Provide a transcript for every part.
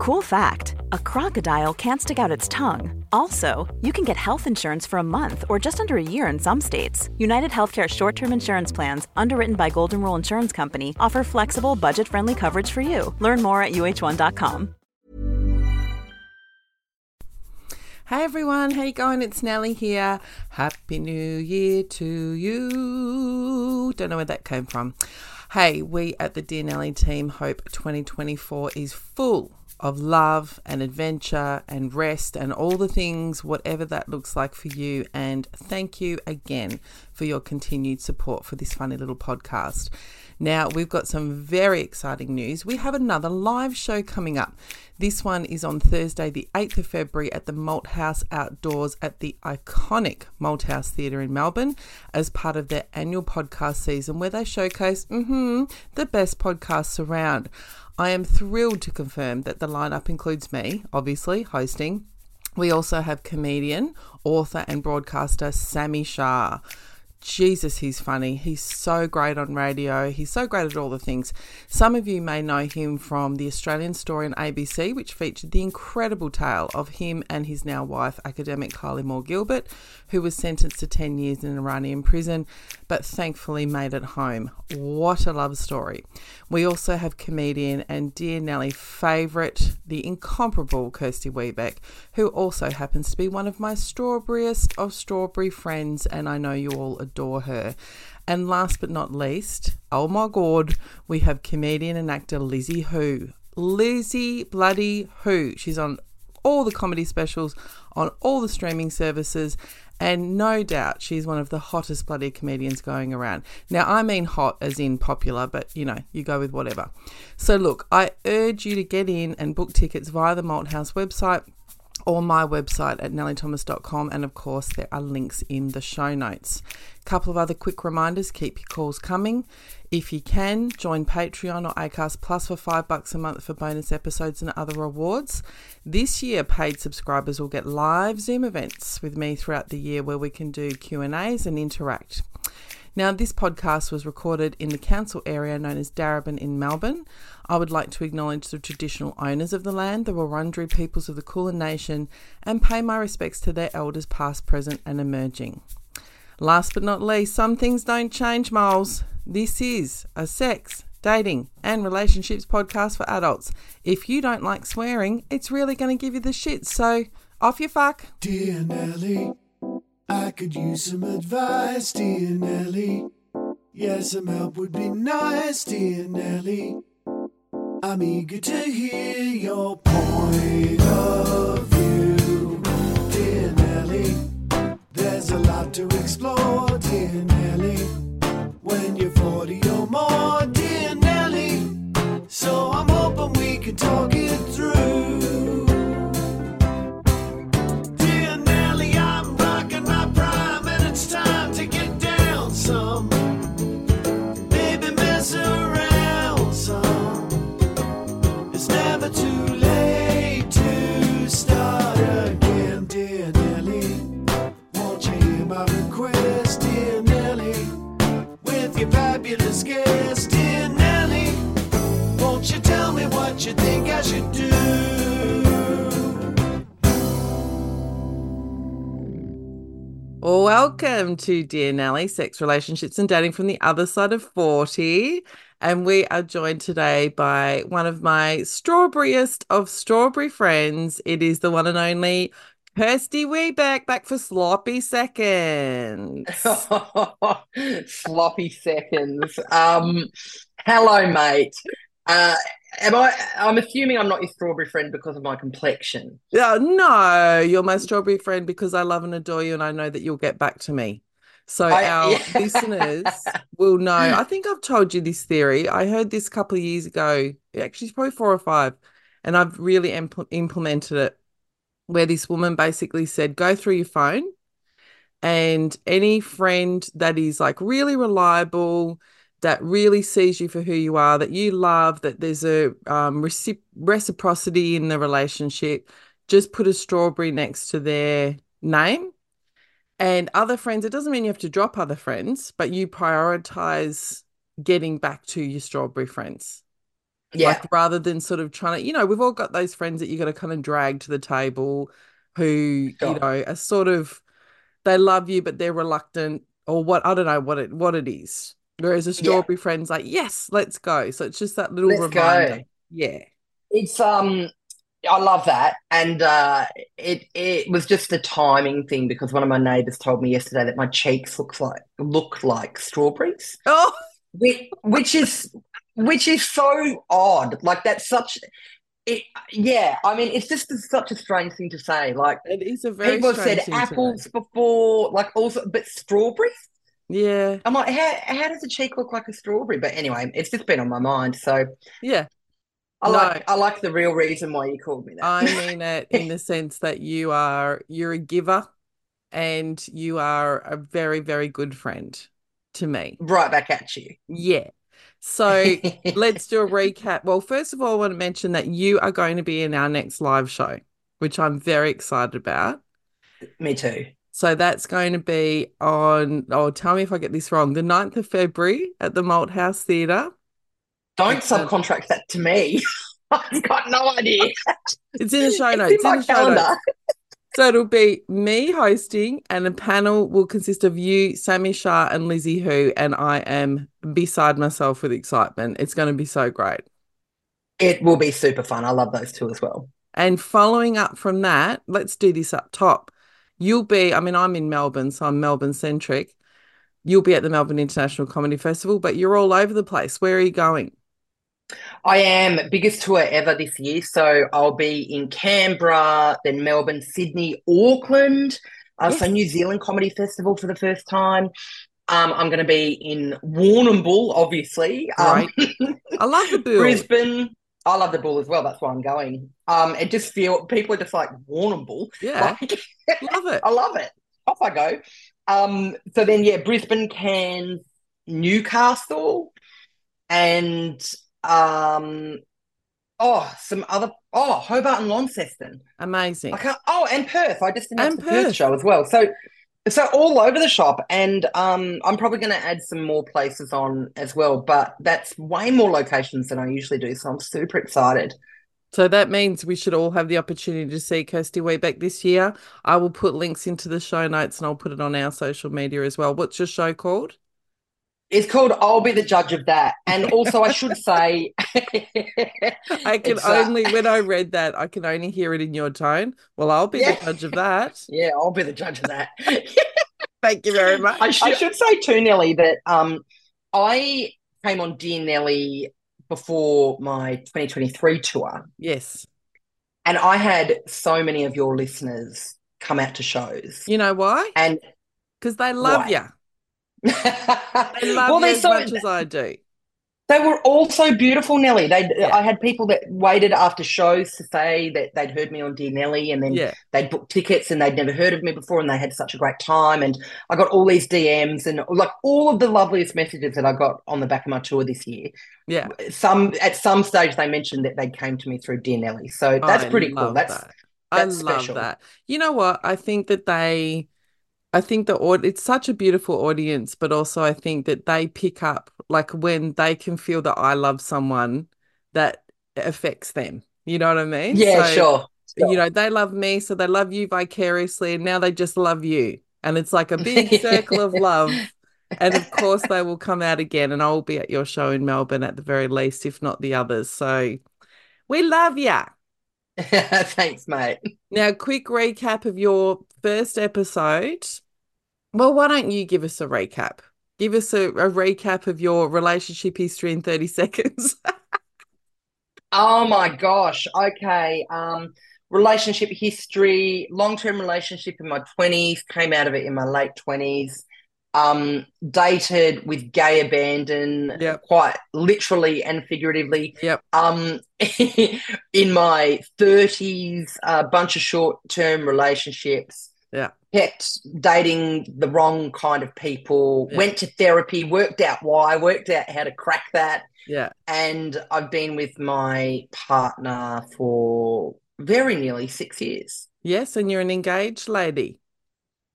Cool fact a crocodile can't stick out its tongue. Also, you can get health insurance for a month or just under a year in some states. United Healthcare short term insurance plans, underwritten by Golden Rule Insurance Company, offer flexible, budget friendly coverage for you. Learn more at uh1.com. Hey everyone, how you going? It's Nelly here. Happy New Year to you. Don't know where that came from. Hey, we at the Dear Nelly team hope 2024 is full of love and adventure and rest and all the things, whatever that looks like for you. And thank you again for your continued support for this funny little podcast. Now, we've got some very exciting news. We have another live show coming up. This one is on Thursday, the 8th of February, at the Malthouse Outdoors at the iconic Malthouse Theatre in Melbourne as part of their annual podcast season where they showcase mm-hmm, the best podcasts around. I am thrilled to confirm that the lineup includes me, obviously, hosting. We also have comedian, author, and broadcaster Sami Shah. Jesus, he's funny. He's so great on radio. He's so great at all the things. Some of you may know him from The Australian Story on ABC, which featured the incredible tale of him and his now wife, academic Kylie Moore Gilbert, who was sentenced to 10 years in an Iranian prison, but thankfully made it home. What a love story. We also have comedian and dear Nelly favourite, the incomparable Kirsty Webeck, who also happens to be one of my strawberryest of strawberry friends, and I know you all adore her. And last but not least, oh my god, we have comedian and actor Lizzie Hoo. Lizzie Bloody Hoo. She's on all the comedy specials on all the streaming services. And no doubt she's one of the hottest bloody comedians going around. Now, I mean hot as in popular, but you know, you go with whatever. So, look, I urge you to get in and book tickets via the Malthouse website or my website at nellythomas.com. And of course, there are links in the show notes. A couple of other quick reminders keep your calls coming. If you can, join Patreon or Acast Plus for five bucks a month for bonus episodes and other rewards. This year, paid subscribers will get live Zoom events with me throughout the year where we can do Q and A's and interact. Now, this podcast was recorded in the council area known as Darebin in Melbourne. I would like to acknowledge the traditional owners of the land, the Wurundjeri peoples of the Kulin Nation, and pay my respects to their elders past, present, and emerging. Last but not least, some things don't change, moles. This is a sex, dating, and relationships podcast for adults. If you don't like swearing, it's really going to give you the shit. So, off you fuck. Dear Nelly, I could use some advice, dear Nelly. Yes, some help would be nice, dear Nelly. I'm eager to hear your point of view, dear Nelly. There's a lot to explore, dear Nelly. When you're 40 or more, dear Nelly. So I'm hoping we can talk Welcome to Dear Nelly, Sex, Relationships, and Dating from the Other Side of 40. And we are joined today by one of my strawberryest of strawberry friends. It is the one and only Kirsty Webeck, back for sloppy seconds. Sloppy seconds. Um, hello, mate. Uh, am I? I'm assuming I'm not your strawberry friend because of my complexion. Yeah, no, you're my strawberry friend because I love and adore you, and I know that you'll get back to me. So I- our yeah. listeners will know. I think I've told you this theory. I heard this a couple of years ago. Actually, it's probably four or five, and I've really impl- implemented it. Where this woman basically said, "Go through your phone, and any friend that is like really reliable." That really sees you for who you are, that you love, that there's a um, recip- reciprocity in the relationship. Just put a strawberry next to their name and other friends it doesn't mean you have to drop other friends but you prioritize getting back to your strawberry friends Yeah. Like rather than sort of trying to, you know, we've all got those friends that you got to kind of drag to the table who, Sure. you know, are sort of they love you, but they're reluctant or what I don't know what it what it is. Whereas a strawberry friend's like, yes, let's go. So it's just that little Let's reminder. go. Yeah. It's um I love that. And uh it it was just a timing thing because one of my neighbors told me yesterday that my cheeks looks like look like strawberries. Oh, Which, which is which is so odd. Like that's such it yeah, I mean it's just such a strange thing to say. Like it is a very people have said apples before, like also but strawberries? Yeah. I'm like, how how does a cheek look like a strawberry? But anyway, it's just been on my mind. So Yeah. I No. like I like the real reason why you called me that. I mean it in the sense that you are you're a giver and you are a very, very good friend to me. right back at you. Yeah. So let's do a recap. Well, first of all, I want to mention that you are going to be in our next live show, which I'm very excited about. Me too. So that's going to be on, oh, tell me if I get this wrong, the 9th of February at the Malthouse Theatre. Don't It's, subcontract that to me. I've got no idea. It's in the show It's notes. in It's my in the show notes. calendar. So it'll be me hosting, and the panel will consist of you, Sami Shah, and Lizzie Hoo, and I am beside myself with excitement. It's going to be so great. It will be super fun. I love those two as well. And following up from that, let's do this up top. You'll be, I mean, I'm in Melbourne, so I'm Melbourne centric. You'll be at the Melbourne International Comedy Festival, but you're all over the place. Where are you going? I am biggest tour ever this year. So I'll be in Canberra, then Melbourne, Sydney, Auckland. Uh, So New Zealand Comedy Festival for the first time. Um, I'm going to be in Warrnambool, obviously. Um, I love the bill. Brisbane. I love the bull as well. That's why I'm going. Um, it just feel people are just like Warrnambool. Yeah, Like, love it. I love it. Off I go. Um, so then, yeah, Brisbane, Cairns, Newcastle, and um, oh, some other oh, Hobart and Launceston. Amazing. I can't. Oh, and Perth. I just announced And the Perth Perth. show as well. So, so all over the shop, and um, I'm probably going to add some more places on as well. But that's way more locations than I usually do. So I'm super excited. So that means we should all have the opportunity to see Kirsty Webeck this year. I will put links into the show notes and I'll put it on our social media as well. What's your show called? It's called I'll Be the Judge of That. And also, I should say, I can uh, only, when I read that, I can only hear it in your tone. Well, I'll be Yeah. the judge of that. yeah, I'll be the judge of that. Thank you very much. I, I should say too, Nelly, that um, I came on Dear Nelly before my 2023 tour, Yes. and I had so many of your listeners come out to shows, You know why? and Because they love Why? you. They love well, you they're as so much as I do. they were all so beautiful, Nelly. They, Yeah. I had people that waited after shows to say that they'd heard me on Dear Nelly, and then Yeah. they'd booked tickets and they'd never heard of me before, and they had such a great time. And I got all these DMs and like all of the loveliest messages that I got on the back of my tour this year. Yeah. some at some stage they mentioned that they came to me through Dear Nelly. So that's I pretty cool. That's that. I love special. that. You know what? I think that they, I think the aud- it's such a beautiful audience, but also I think that they pick up like when they can feel that I love someone that affects them. You know what I mean? yeah, So, sure. You know, they love me, so they love you vicariously, and now they just love you. And it's like a big circle of love. And of course, they will come out again, and I'll be at your show in Melbourne at the very least, if not the others. So we love you. Thanks, mate. Now, quick recap of your first episode. Well, why don't you give us a recap? Give us a, a recap of your relationship history in 30 seconds. Oh my gosh. Okay. Um, relationship history, long-term relationship in my 20s, came out of it in my late 20s. Um, dated with gay abandon, Yep. quite literally and figuratively. Yep. Um, in my 30s, a bunch of short-term relationships. Yeah. Kept dating the wrong kind of people, Yeah. went to therapy, worked out why, worked out how to crack that yeah. and I've been with my partner for very nearly six years. Yes. And you're an engaged lady.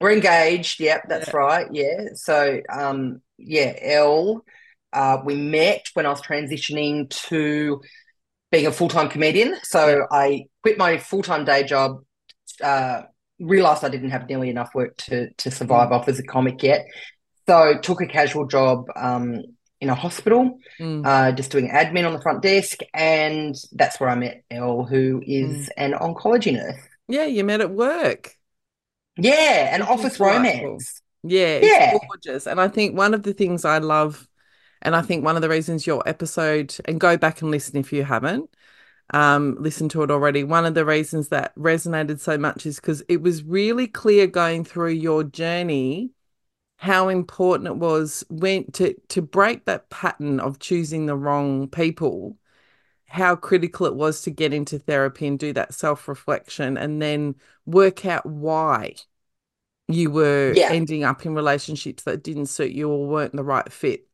We're engaged. Yep, that's Yeah. right. Yeah. So, um, yeah, Elle, uh, we met when I was transitioning to being a full time comedian. So I quit my full time day job. Uh, realized I didn't have nearly enough work to to survive off as a comic yet. So took a casual job um, in a hospital, Mm. uh, just doing admin on the front desk, and that's where I met Elle, who is an oncology nurse. Yeah, you met at work. Yeah, an office romance. Yeah, Yeah. gorgeous. And I think one of the things I love, and I think one of the reasons your episode, and go back and listen if you haven't, um, listened to it already. One of the reasons that resonated so much is because it was really clear going through your journey how important it was when to to break that pattern of choosing the wrong people how critical it was to get into therapy and do that self-reflection and then work out why you were Yeah. ending up in relationships that didn't suit you or weren't the right fit.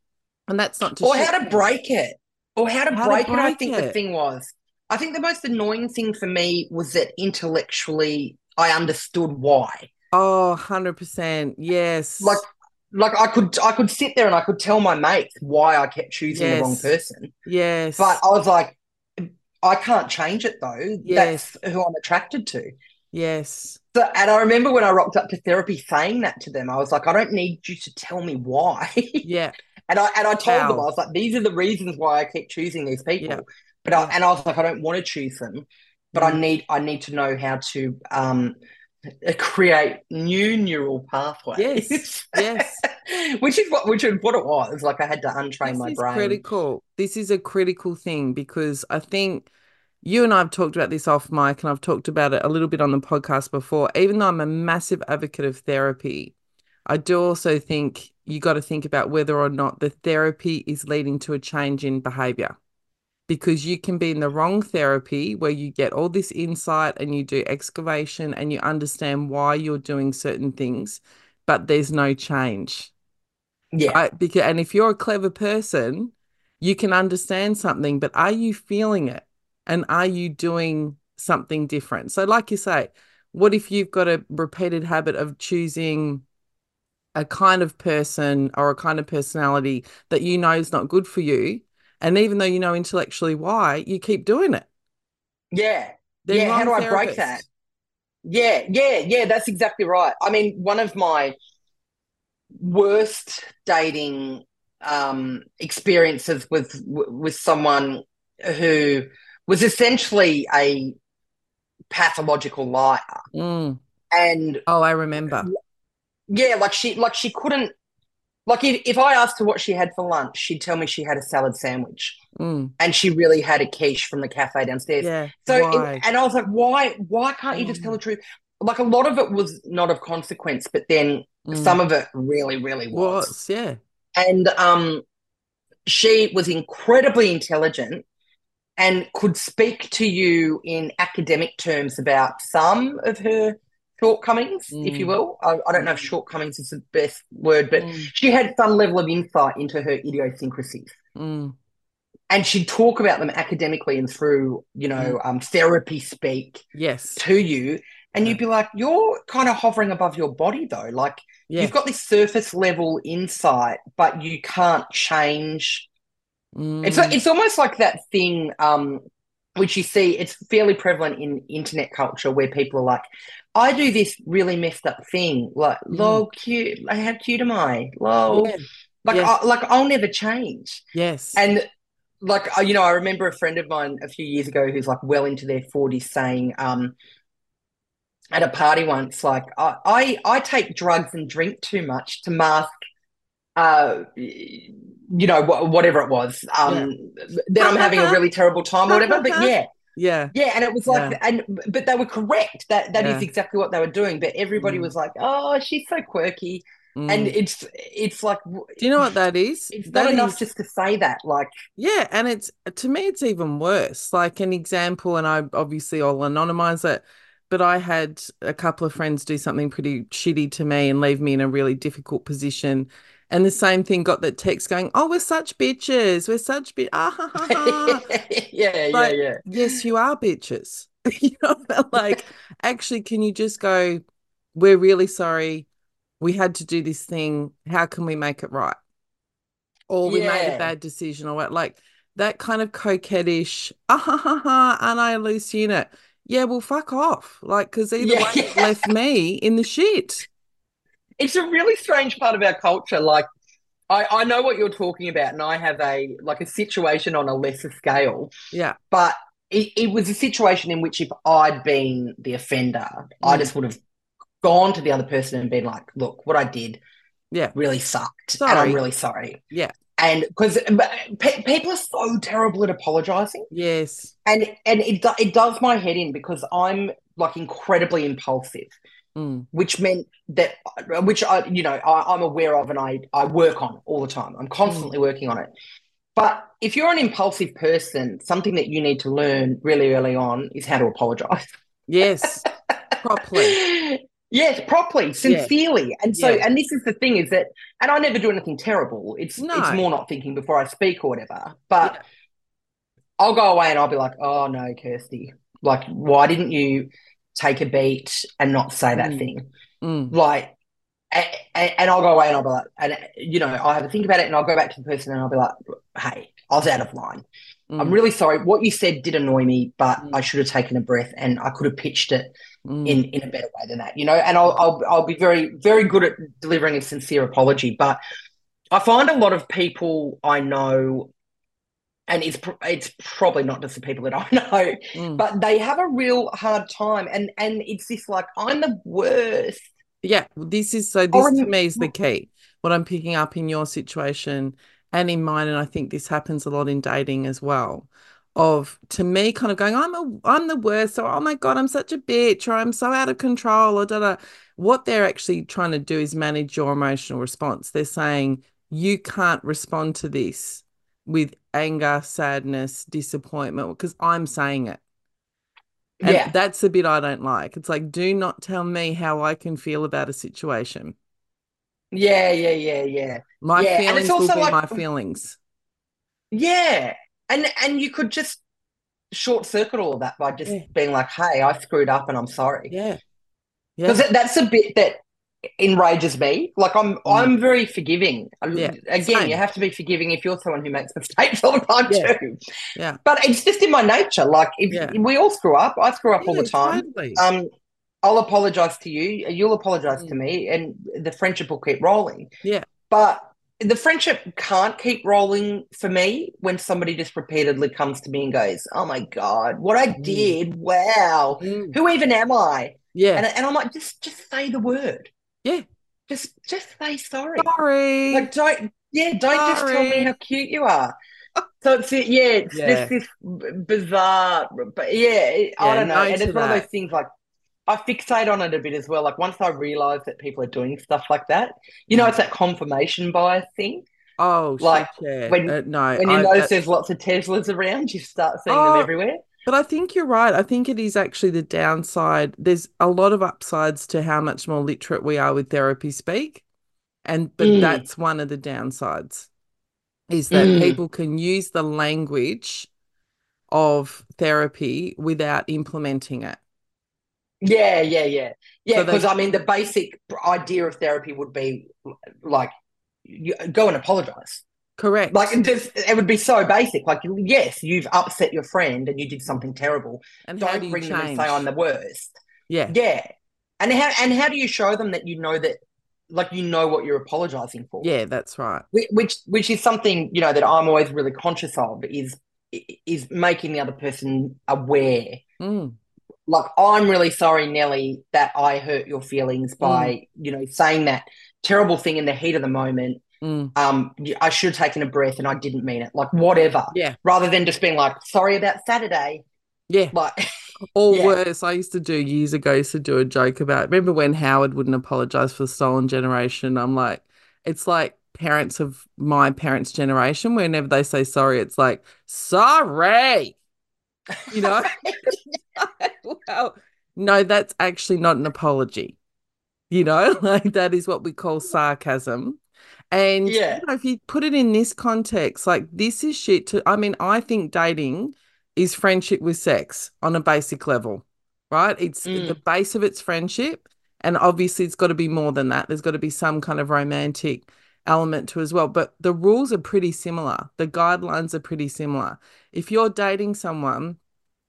And that's not to Or how to break it. Or how to How to break it, I break think the thing was. I think the most annoying thing for me was that intellectually I understood why. Oh, 100%. Yes. Like like I could I could sit there and I could tell my mates why I kept choosing the wrong person. yes. But I was like, I can't change it though. Yes. That's who I'm attracted to. yes. So, and I remember when I rocked up to therapy saying that to them, I was like, I don't need you to tell me why. Yeah. and I and I told them, I was like, these are the reasons why I keep choosing these people. Yeah. But I, and I was like, I don't want to choose them, but I Mm. need I need to know how to um Uh, create new neural pathways. Yes. Yes. which is what which is what it was. Like I had to untrain This my is brain. critical. This is a critical thing because I think you and I have talked about this off mic, and I've talked about it a little bit on the podcast before. Even though I'm a massive advocate of therapy, I do also think you got to think about whether or not the therapy is leading to a change in behavior. Because you can be in the wrong therapy where you get all this insight and you do excavation and you understand why you're doing certain things, but there's no change Yeah. right? Because and if you're a clever person, you can understand something, but are you feeling it? And are you doing something different? So, like you say, what if you've got a repeated habit of choosing a kind of person or a kind of personality that you know is not good for you? And even though you know intellectually why, you keep doing it. Yeah. Then Yeah, how do I break that? Yeah, yeah, yeah, that's exactly right. I mean, one of my worst dating um experiences with with someone who was essentially a pathological liar. Mm. And Oh, I remember. yeah, like she like she couldn't like if, if I asked her what she had for lunch, she'd tell me she had a salad sandwich Mm. and she really had a quiche from the cafe downstairs. Yeah. So, it- and I was like, why, why can't you just tell the truth? Like a lot of it was not of consequence, but then Mm. some of it really, really was. was yeah. And um, she was incredibly intelligent and could speak to you in academic terms about some of her shortcomings, if you Mm. will. I, I don't know if Mm. shortcomings is the best word, but Mm. she had some level of insight into her idiosyncrasies Mm. and she'd talk about them academically and through you know Mm. um, therapy speak Yes. to you and you'd be like you're kind of hovering above your body though like Yeah. you've got this surface level insight but you can't change it's Mm. it's almost like that thing um which you see it's fairly prevalent in internet culture where people are like I do this really messed up thing like Mm. lol cute like how cute am I lol Yeah. like Yes. I, like I'll never change Yes. and like you know, I remember a friend of mine a few years ago who's like well into their forties saying, um, at a party once, like I, I I take drugs and drink too much to mask, uh, you know, wh- whatever it was, um, that I'm having a really terrible time or whatever. But yeah, yeah. yeah, and it was like, Yeah. and but they were correct. That that is Yeah. exactly what they were doing. But everybody Mm. was like, oh, she's so quirky, and Mm. it's it's like, Do you know what that is? It's That not enough just to say that, like. Yeah, and it's to me it's even worse. Like an example, and I obviously I'll anonymize it, but I had a couple of friends do something pretty shitty to me and leave me in a really difficult position. And the same thing got that text going, Oh, we're such bitches. We're such bitch. Ah, ha, ha, ha. yeah, yeah, Like, yeah. yes, you are bitches. you know, like actually, can you just go, We're really sorry. We had to do this thing. How can we make it right? Or we made a bad decision or what like that kind of coquettish, ah ha ha ha, aren't I a loose unit? Yeah, well, fuck off. Like, because either Yeah, way, yeah. left me in the shit. It's a really strange part of our culture. Like, I, I know what you're talking about, and I have a like a situation on a lesser scale, Yeah. but it, it was a situation in which if I'd been the offender, I Mm. just would have gone to the other person and been like, look, what I did Yeah. really sucked, and I'm really sorry. Yeah. And because pe people are so terrible at apologizing. Yes. and and it it does my head in because I'm like incredibly impulsive, Mm. which meant that which I you know I, I'm aware of and I I work on all the time. I'm constantly working on it. But if you're an impulsive person, something that you need to learn really early on is how to apologize. Yes. Properly. Yes, properly, sincerely. And so, Yeah. and this is the thing is that, and I never do anything terrible. It's No. it's more not thinking before I speak or whatever. But Yeah. I'll go away and I'll be like, oh no, Kirsty, like, why didn't you take a beat and not say that Mm. thing? Mm. Like, and, and I'll go away and I'll be like, and you know, I'll have a think about it and I'll go back to the person and I'll be like, hey, I was out of line. I'm Mm. really sorry. What you said did annoy me, but Mm. I should have taken a breath and I could have pitched it Mm. in in a better way than that, you know. And I'll I'll I'll be very very good at delivering a sincere apology, but I find a lot of people I know, and it's it's probably not just the people that I know, Mm. but they have a real hard time, and and it's this like I'm the worst. Yeah, this is so. This to me is the key. What I'm picking up in your situation and in mine, and I think this happens a lot in dating as well. Of to me, kind of going, I'm a, I'm the worst, or oh my God, I'm such a bitch, or I'm so out of control, or da da. What they're actually trying to do is manage your emotional response. They're saying you can't respond to this with anger, sadness, disappointment, because I'm saying it. And yeah, that's the bit I don't like. It's like, do not tell me how I can feel about a situation. yeah, yeah, yeah, yeah, My Yeah, feelings will be like- my feelings. yeah, and and you could just short circuit all of that by just Yeah. being like, hey, I screwed up and I'm sorry. Yeah. Yeah. because that's a bit that enrages me. Like I'm, I'm very forgiving. Mm. Yeah, Again, same. you have to be forgiving if you're someone who makes mistakes all the time Yeah. too. Yeah. But it's just in my nature. Like if Yeah. we all screw up, I screw up all the time. totally. Um, I'll apologize to you. You'll apologize to Mm. me, and the friendship will keep rolling. Yeah. But the friendship can't keep rolling for me when somebody just repeatedly comes to me and goes, "Oh my god, what I Mm. did! Wow, Mm. who even am I?" Yeah. And, and I'm like, just just say the word. Yeah. Just just say sorry. Sorry. Like don't yeah, don't just tell me how cute you are. So it's yeah, it's Yeah. just this bizarre, but yeah, it- I don't know. no and it's one of those things like I fixate on it a bit as well. Like once I realize that people are doing stuff like that, you know, Mm. it's that confirmation bias thing. oh, like, shit, yeah. when- Uh, no, When you I- notice that- there's lots of Teslas around, you start seeing Oh, them everywhere. But I think you're right. I think it is actually the downside. There's a lot of upsides to how much more literate we are with therapy speak. And but Mm. that's one of the downsides is that Mm. people can use the language of therapy without implementing it. Yeah, yeah, yeah. Yeah, So because I mean, the basic idea of therapy would be like, you go and apologize. Correct. Like, it, just, it would be so basic. Like, yes, you've upset your friend and you did something terrible. and do Don't you bring them and say I'm the worst. Yeah. Yeah, and how and how do you show them that you know that, like, you know what you're apologizing for? Yeah, that's right. Which which is something you know that I'm always really conscious of is is making the other person aware Mm. like I'm really sorry, Nelly, that I hurt your feelings by, Mm. you know, saying that terrible thing in the heat of the moment. Mm. Um, I should have taken a breath and I didn't mean it. Like whatever. Yeah. Rather than just being like, sorry about Saturday. Yeah. Like Or Yeah. worse, I used to do years ago, I used to do a joke about remember when Howard wouldn't apologize for the stolen generation? I'm like, it's like parents of my parents' generation, whenever they say sorry, it's like, sorry. You know? well, no, that's actually not an apology. You know, like that is what we call sarcasm. And Yeah. you know, if you put it in this context, like this is shit to I mean, I think dating is friendship with sex on a basic level, right? It's Mm. the base of it's friendship. And obviously it's got to be more than that. There's got to be some kind of romantic element to as well. But the rules are pretty similar. The guidelines are pretty similar. If you're dating someone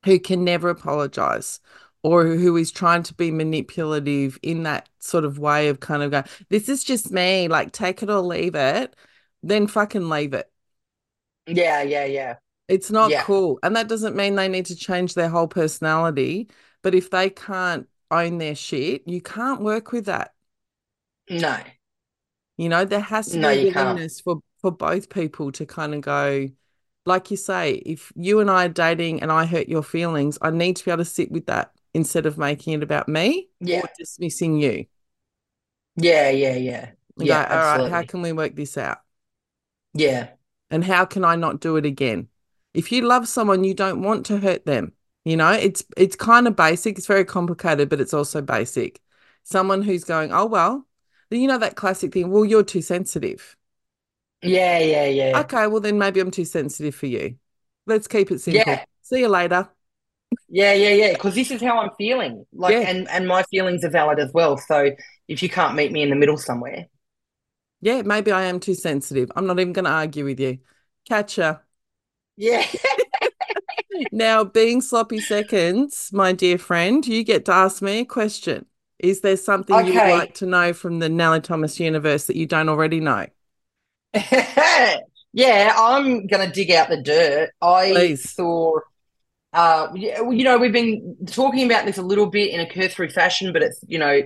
who can never apologize or who is trying to be manipulative in that sort of way of kind of going, this is just me, like take it or leave it, then fucking leave it. Yeah, yeah, yeah. It's not Yeah. cool. And that doesn't mean they need to change their whole personality. But if they can't own their shit, you can't work with that. No. You know, there has to No, be a you can't. willingness for for both people to kind of go, like you say, if you and I are dating and I hurt your feelings, I need to be able to sit with that instead of making it about me Yeah. or dismissing you. Yeah, yeah, yeah. Yeah, all right, how can we work this out? Yeah. And how can I not do it again? If you love someone, you don't want to hurt them. You know, it's it's kind of basic. It's very complicated, but it's also basic. Someone who's going, oh well, you know that classic thing. Well, you're too sensitive. Yeah, yeah, yeah. Okay, well then maybe I'm too sensitive for you. Let's keep it simple. Yeah. See you later. Yeah, yeah, yeah. Because this is how I'm feeling. Like, Yeah. and and my feelings are valid as well. So if you can't meet me in the middle somewhere, Yeah, maybe I am too sensitive. I'm not even going to argue with you. Catch ya. yeah. Now, being sloppy seconds, my dear friend, you get to ask me a question. Is there something you would like to know from the Nelly Thomas universe that you don't already know? Yeah, I'm gonna dig out the dirt. I Please. saw, uh, you know, we've been talking about this a little bit in a cursory fashion, but it's, you know,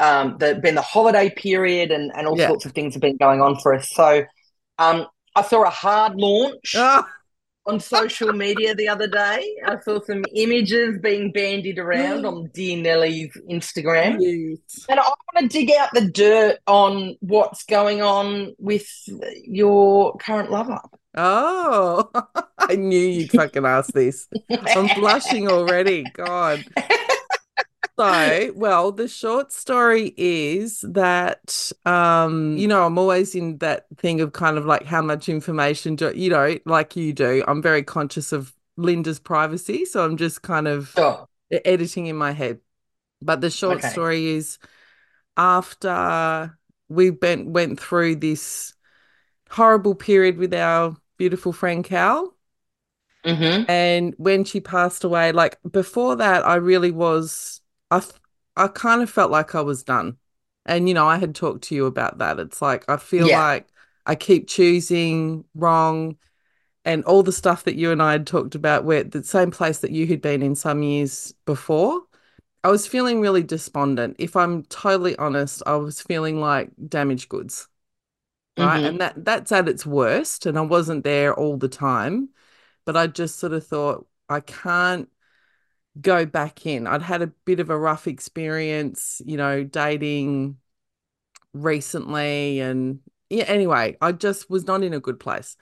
um, the been the holiday period and and all Yeah. sorts of things have been going on for us. So, um, I saw a hard launch Ah, on social media the other day. I saw some images being bandied around on Dear Nelly's Instagram. yes. And I want to dig out the dirt on what's going on with your current lover. Oh, I knew you'd fucking ask this. I'm blushing already. God. So, well, the short story is that, um, you know, I'm always in that thing of kind of like how much information do you know, like you do. I'm very conscious of Linda's privacy, so I'm just kind of Sure. editing in my head. But the short Okay. story is after we went went through this horrible period with our beautiful friend Cal, Mm-hmm. and when she passed away, like before that, I really was, I, I kind of felt like I was done. And, you know, I had talked to you about that. It's like, I feel Yeah. like I keep choosing wrong and all the stuff that you and I had talked about, where the same place that you had been in some years before. I was feeling really despondent. If I'm totally honest, I was feeling like damaged goods right? Mhm. And that that's at its worst, and I wasn't there all the time, but I just sort of thought I can't go back in. I'd had a bit of a rough experience, you know, dating recently, and yeah, anyway, I just was not in a good place.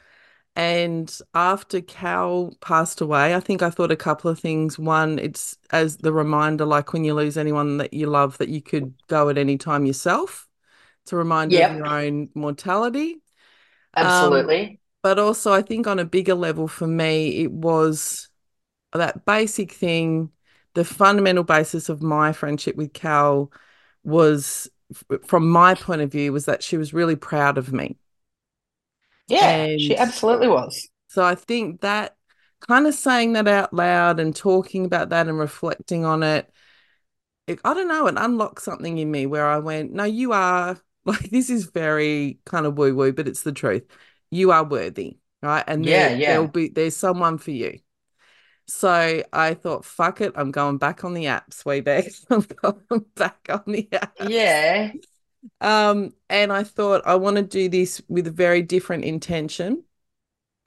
And after Cal passed away, I think I thought a couple of things. One, it's as the reminder, like when you lose anyone that you love, that you could go at any time yourself. It's remind Yep. of your own mortality. Um, Absolutely. But also, I think on a bigger level for me, it was that basic thing. The fundamental basis of my friendship with Cal was, from my point of view, was that she was really proud of me. yeah, she absolutely was. So I think that kind of saying that out loud and talking about that and reflecting on it, it I don't know, it unlocked something in me where I went, no, you are like this is very kind of woo woo, but it's the truth. You are worthy, right? And Yeah, there, yeah. there'll be there's someone for you. So I thought, fuck it, I'm going back on the apps, way back. I'm going back on the apps. Yeah. Um, and I thought I want to do this with a very different intention,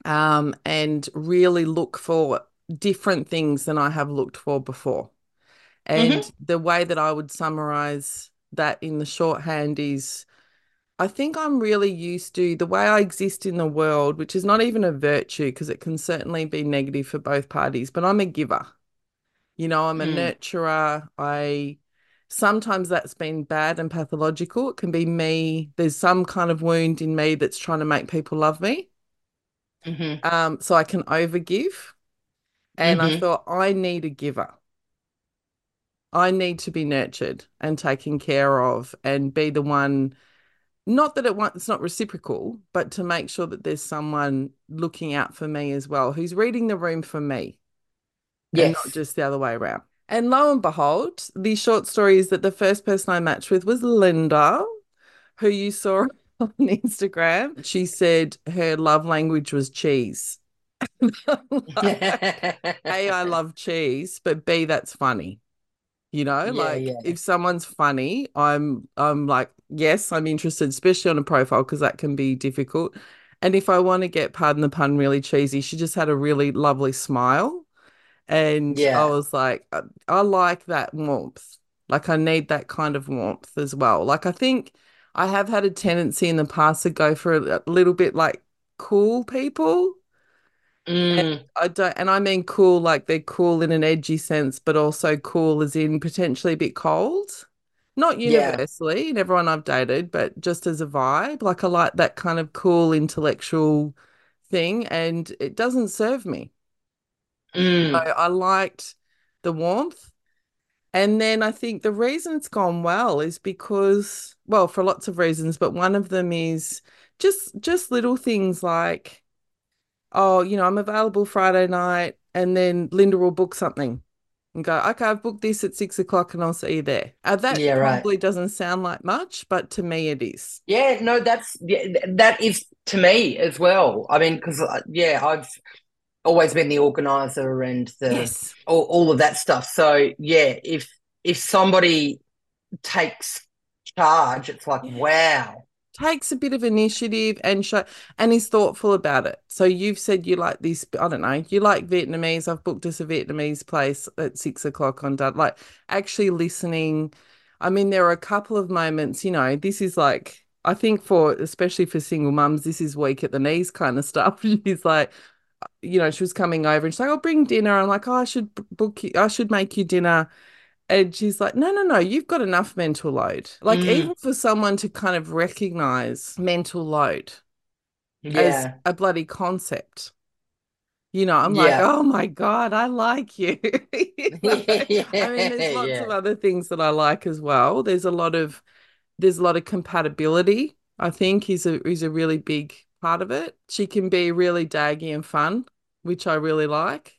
um, and really look for different things than I have looked for before. And the way that I would summarize that in the shorthand is I think I'm really used to the way I exist in the world, which is not even a virtue because it can certainly be negative for both parties, but I'm a giver. You know, I'm a Mm. nurturer. I sometimes that's been bad and pathological. It can be me. There's some kind of wound in me that's trying to make people love me. hmm Um, so I can overgive. And I Mhm. thought I need a giver. I need to be nurtured and taken care of and be the one not that it want, it's not reciprocal, but to make sure that there's someone looking out for me as well, who's reading the room for me, and not just the other way around. And lo and behold, the short story is that the first person I matched with was Linda, who you saw on Instagram. She said her love language was cheese. A, I love cheese, but B, that's funny. You know, Yeah, like yeah. if someone's funny, I'm I'm like, yes, I'm interested, especially on a profile because that can be difficult. And if I want to get, pardon the pun, really cheesy, she just had a really lovely smile. And I was like, I, I like that warmth. Like I need that kind of warmth as well. Like I think I have had a tendency in the past to go for a, a little bit like cool people. Mm, I don't, and I mean cool like they're cool in an edgy sense, but also cool as in potentially a bit cold. Not Yeah. universally in everyone I've dated, but just as a vibe. Like I like that kind of cool intellectual thing, and it doesn't serve me. So mm, I liked the warmth. And then I think the reason it's gone well is because, well, for lots of reasons, but one of them is just just little things like, oh, you know, I'm available Friday night, and then Linda will book something and go, okay, I've booked this at six o'clock and I'll see you there. Uh, that Yeah, right. probably doesn't sound like much, but to me it is. Yeah, no, that's yeah, that is to me as well. I mean, because yeah, I've always been the organizer and the Yes. all, all of that stuff. So yeah, if if somebody takes charge, it's like Yeah. wow. Takes a bit of initiative and show and is thoughtful about it. So you've said you like this, I don't know, you like Vietnamese. I've booked us a Vietnamese place at six o'clock on Dud. Like actually listening. I mean, there are a couple of moments, you know, this is like I think for especially for single mums, this is weak at the knees kind of stuff. She's like, you know, she was coming over and she's like, I'll bring dinner. I'm like, oh, I should book you, I should make you dinner. And she's like, no, no, no, you've got enough mental load. Like, Mm. even for someone to kind of recognize mental load as a bloody concept, you know, I'm like, oh my God, I like you. You know? I mean, there's lots Yeah. of other things that I like as well. There's a lot of there's a lot of compatibility, I think, is a is a really big part of it. She can be really daggy and fun, which I really like.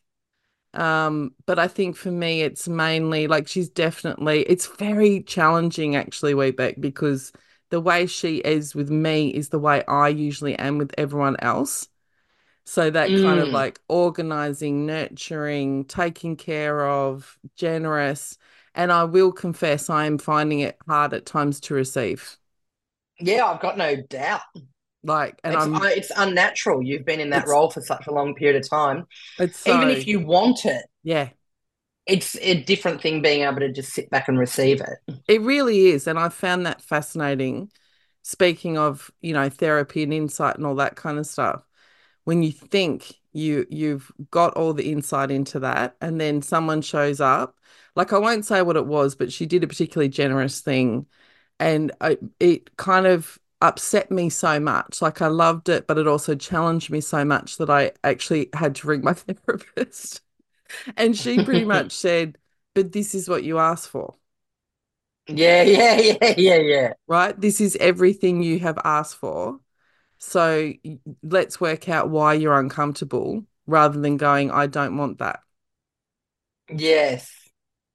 Um, but I think for me, it's mainly like she's definitely, it's very challenging actually, Webeck, because the way she is with me is the way I usually am with everyone else. So that kind of Mm. like organizing, nurturing, taking care of, generous. And I will confess, I am finding it hard at times to receive. Yeah, I've got no doubt. Like, and It's I'm, uh, it's unnatural. You've been in that role for such a long period of time. it's Even if you want it, yeah. it's a different thing being able to just sit back and receive it. It really is. And I found that fascinating. Speaking of, you know, therapy and insight and all that kind of stuff, when you think you you've got all the insight into that, and then someone shows up, like I won't say what it was, but she did a particularly generous thing, and I, it kind of upset me so much. Like I loved it, but it also challenged me so much that I actually had to ring my therapist. And she pretty much said, "But this is what you asked for." Yeah, yeah, yeah, yeah, yeah. right? This is everything you have asked for. So let's work out why you're uncomfortable rather than going, I don't want that. Yes.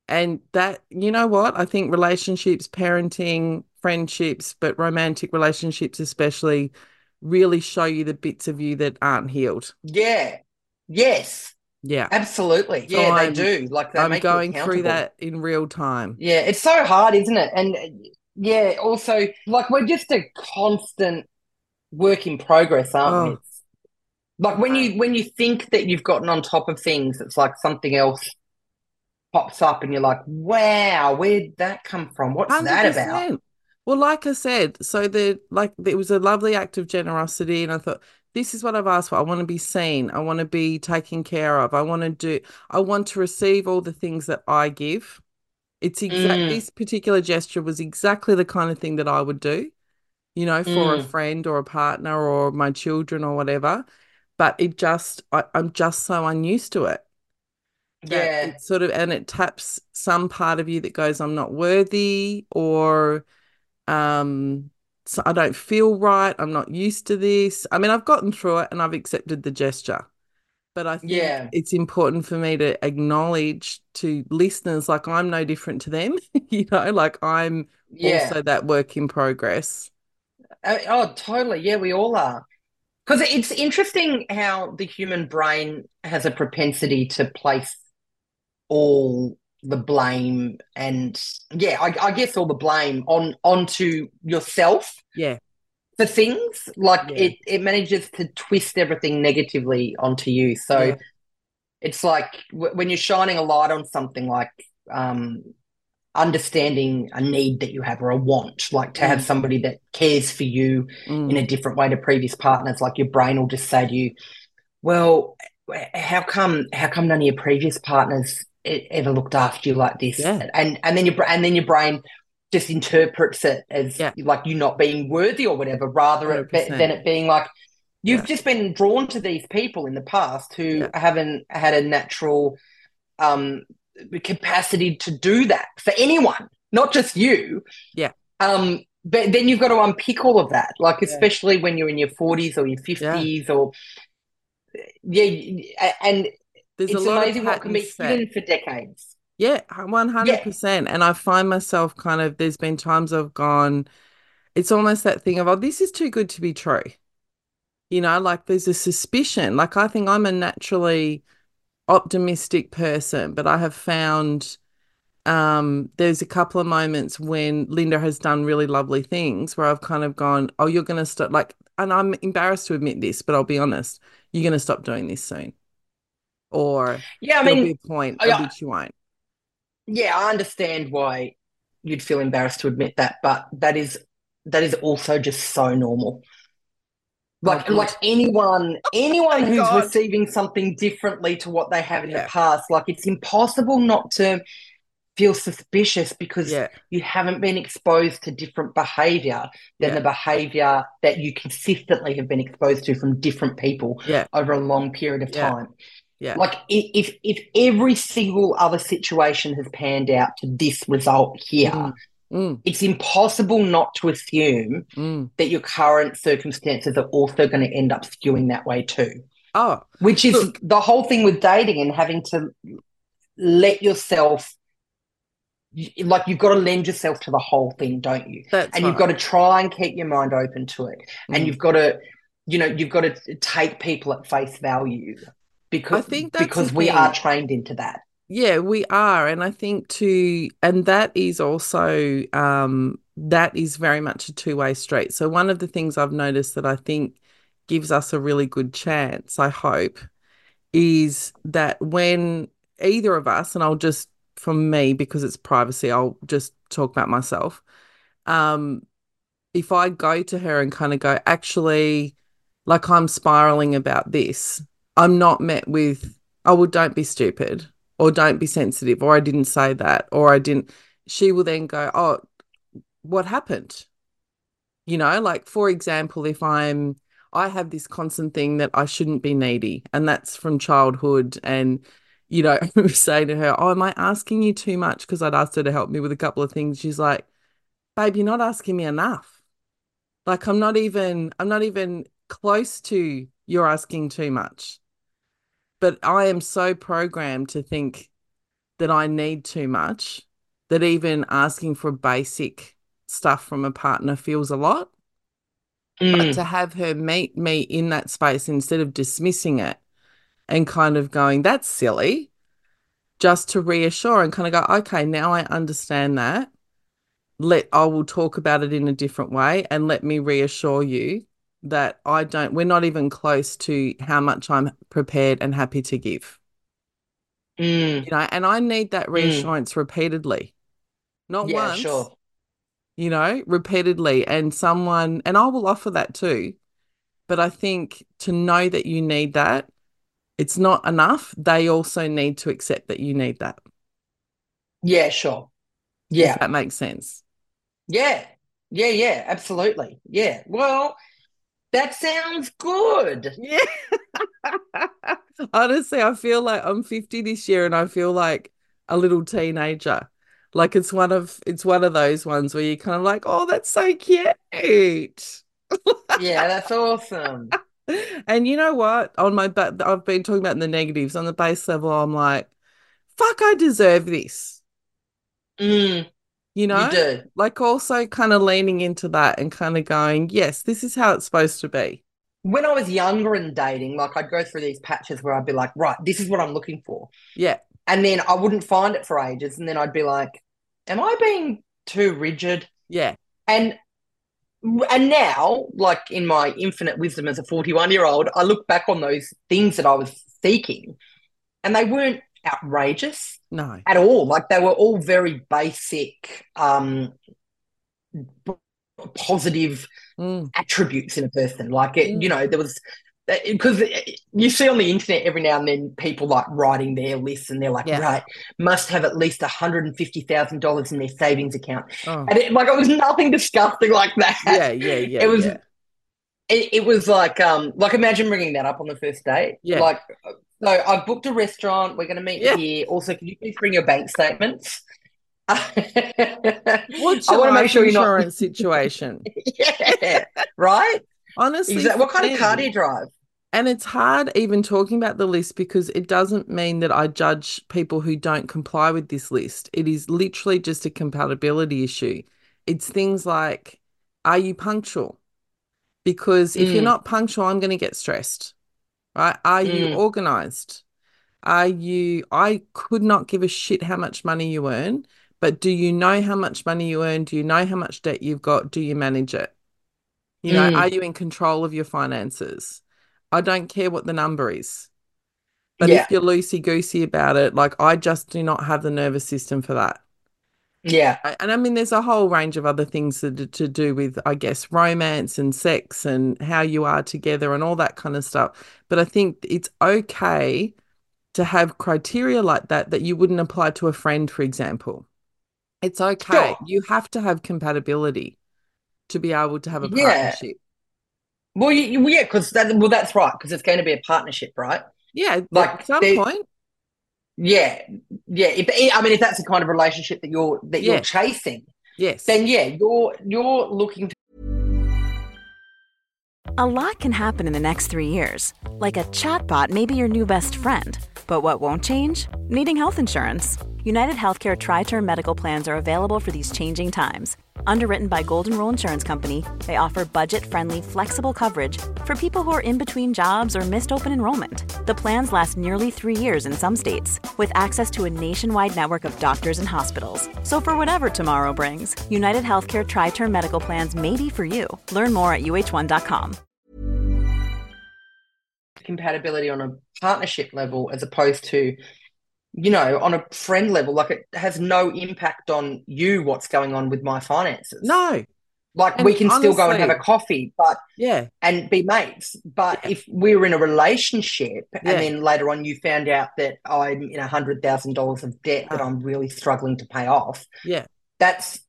And that, you know what? I think relationships, parenting, friendships, but romantic relationships especially really show you the bits of you that aren't healed. Yeah. Yes. Yeah. Absolutely. So Yeah, they I'm- do. Like they I'm going through that in real time. Yeah, it's so hard, isn't it? And yeah, also like we're just a constant work in progress, aren't we? Oh. Like when you when you think that you've gotten on top of things, it's like something else pops up and you're like, wow, where'd that come from? What's that about? 100%. Well, like I said, so the like it was a lovely act of generosity, and I thought this is what I've asked for. I want to be seen. I want to be taken care of. I want to do. I want to receive all the things that I give. It's exact. Mm. This particular gesture was exactly the kind of thing that I would do, you know, for a Mm. friend or a partner or my children or whatever. But it just, I, I'm just so unused to it Yeah. it sort of and it taps some part of you that goes i'm not worthy or um so I don't feel right. I'm not used to this. I mean, I've gotten through it and I've accepted the gesture. But I think Yeah. it's important for me to acknowledge to listeners like I'm no different to them, you know, like I'm Yeah. also that work in progress. Uh, Oh, totally. Yeah, we all are. Because it's interesting how the human brain has a propensity to place all the blame and yeah, I, I guess all the blame on onto yourself Yeah. for things. Like Yeah. it, it manages to twist everything negatively onto you. So Yeah. it's like w when you're shining a light on something like um, understanding a need that you have or a want, like to have Mm. somebody that cares for you Mm. in a different way to previous partners. Like your brain will just say to you, "Well, how come? How come none of your previous partners e- ever looked after you like this?" Yeah. And and then your and then your brain just interprets it as Yeah. like you not being worthy or whatever, rather it, than it being like you've Yeah. just been drawn to these people in the past who haven't had a natural um capacity to do that for anyone, not just you. Yeah. Um, but then you've got to unpick all of that, like especially when you're in your 40s or your 50s or yeah, and There's it's a lot amazing of what can be hidden for decades. Yeah, one hundred percent. And I find myself kind of there's been times I've gone, it's almost that thing of, oh, this is too good to be true. You know, like there's a suspicion. Like I think I'm a naturally optimistic person, but I have found um there's a couple of moments when Linda has done really lovely things where I've kind of gone, oh, you're gonna stop like and I'm embarrassed to admit this, but I'll be honest, you're gonna stop doing this soon. Or Yeah, I mean, point I- you won't. yeah, I understand why you'd feel embarrassed to admit that, but that is that is also just so normal. Like oh, good. like anyone anyone oh my who's God. receiving something differently to what they have in Yeah. the past, like it's impossible not to feel suspicious because Yeah. you haven't been exposed to different behavior than Yeah. the behavior that you consistently have been exposed to from different people over a long period of time. Yeah. Like if if every single other situation has panned out to this result here, Mm. Mm, it's impossible not to assume mm. that your current circumstances are also going to end up skewing that way too. Oh, Which is Look. the whole thing with dating and having to let yourself like you've got to lend yourself to the whole thing, don't you? that's and you've got to try and keep your mind open to it. And Mm. you've got to, you know, you've got to take people at face value because think that's because we thing. are trained into that. Yeah, we are. And I think too, and that is also, um, that is very much a two-way street. So one of the things I've noticed that I think gives us a really good chance, I hope, is that when either of us, and I'll just, from me, because it's privacy, I'll just talk about myself. Um, if I go to her and kind of go, actually, like I'm spiraling about this, I'm not met with, oh, well, don't be stupid or don't be sensitive or I didn't say that or I didn't. She will then go, oh, what happened? You know, like for example, if I'm, I have this constant thing that I shouldn't be needy, and that's from childhood. And, you know, saying to her, oh, am I asking you too much? Because I'd asked her to help me with a couple of things. She's like, babe, you're not asking me enough. Like I'm not even, I'm not even close to you're asking too much. But I am so programmed to think that I need too much that even asking for basic stuff from a partner feels a lot. But Mm, to have her meet me in that space instead of dismissing it and kind of going, that's silly, just to reassure and kind of go, okay, now I understand that. Let I will talk about it in a different way and let me reassure you that I don't, we're not even close to how much I'm prepared and happy to give. mm, You know, and I need that reassurance repeatedly. Not yeah, once, sure. you know, repeatedly. And someone, and I will offer that too. But I think to know that you need that, it's not enough. They also need to accept that you need that. Yeah, sure. If Yeah, that makes sense. yeah, yeah, yeah, absolutely. Yeah. Well, that sounds good. Yeah. Honestly, I feel like I'm 50 this year and I feel like a little teenager. Like it's one of it's one of those ones where you're kind of like, oh, that's so cute. Yeah, that's awesome. And you know what? On my but I've been talking about in the negatives. On the base level, I'm like, fuck, I deserve this. Mm, You know? you. Like also kind of leaning into that and kind of going, yes, this is how it's supposed to be. When I was younger and dating, like I'd go through these patches where I'd be like, right, this is what I'm looking for. Yeah. And then I wouldn't find it for ages. And then I'd be like, am I being too rigid? Yeah. And and now, like in my infinite wisdom as a 41 year old, I look back on those things that I was seeking and they weren't outrageous No. at all. Like they were all very basic, um, positive Mm. attributes in a person. Like it, Mm. you know, there was because you see on the internet every now and then people like writing their lists and they're like, Yeah. right, must have at least $150,000 in their savings account. Oh. And it, like it was nothing disgusting like that. Yeah, yeah, yeah. it was yeah. it, it was like um like imagine bringing that up on the first date. Yeah. Like so I've booked a restaurant, we're gonna meet Yeah. here. Also, can you please bring your bank statements? What's I want to make sure you're not insurance situation? yeah, right? Honestly, Exactly. What kind of car do you drive? And it's hard even talking about the list because it doesn't mean that I judge people who don't comply with this list. It is literally just a compatibility issue. It's things like, are you punctual? Because if you're Mm. not punctual, I'm going to get stressed, right? Are you Mm. organized? Are you, I could not give a shit how much money you earn, but do you know how much money you earn? Do you know how much debt you've got? Do you manage it? You know, Mm. are you in control of your finances? I don't care what the number is. But Yeah. if you're loosey goosey about it, like I just do not have the nervous system for that. Yeah. And I mean, there's a whole range of other things that, to do with, I guess, romance and sex and how you are together and all that kind of stuff. But I think it's okay to have criteria like that that you wouldn't apply to a friend, for example. It's okay. Sure. You have to have compatibility to be able to have a Yeah. partnership. Well, you, yeah, because that well, that's right, because it's going to be a partnership, right? Yeah, Like, at some there- point. Yeah, yeah. If I mean, if that's the kind of relationship that you're that you're chasing, Yes. then yeah, you're you're looking to A lot can happen in the next three years. Like a chatbot may be your new best friend. But what won't change? Needing health insurance. United Healthcare Tri Term Medical Plans are available for these changing times. Underwritten by Golden Rule Insurance Company, they offer budget friendly, flexible coverage for people who are in between jobs or missed open enrollment. The plans last nearly three years in some states, with access to a nationwide network of doctors and hospitals. So, for whatever tomorrow brings, United Healthcare Tri Term Medical Plans may be for you. Learn more at uhone.com. compatibility on a partnership level as opposed to you know on a friend level like it has no impact on you what's going on with my finances No. like And we can still go and have a coffee but Yeah. and be mates but Yeah. if we were in a relationship Yeah. and then later on you found out that i'm in a hundred thousand dollars of debt that Ah. i'm really struggling to pay off Yeah. that's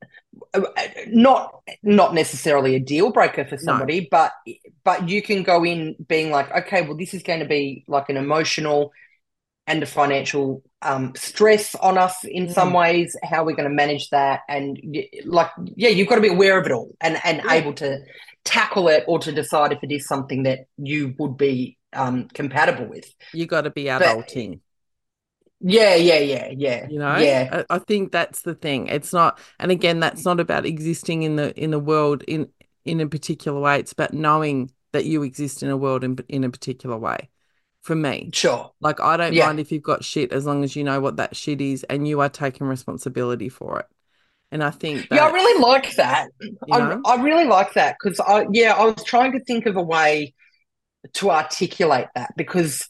uh, not not necessarily a deal breaker for somebody but but you can go in being like okay well this is going to be like an emotional and a financial um, stress on us in some Mm. ways how we're going to manage that and like yeah you've got to be aware of it all and and Yeah. able to tackle it or to decide if it is something that you would be um, compatible with You got to be But- adulting. yeah yeah yeah yeah You know, yeah I, I think that's the thing. It's not, and again, that's not about existing in the in the world in in a particular way. It's about knowing that you exist in a world in in a particular way. For me, sure like I don't Yeah. mind if you've got shit as long as you know what that shit is and you are taking responsibility for it. And I think that yeah i really like that I, I really like that because I yeah I was trying to think of a way to articulate that because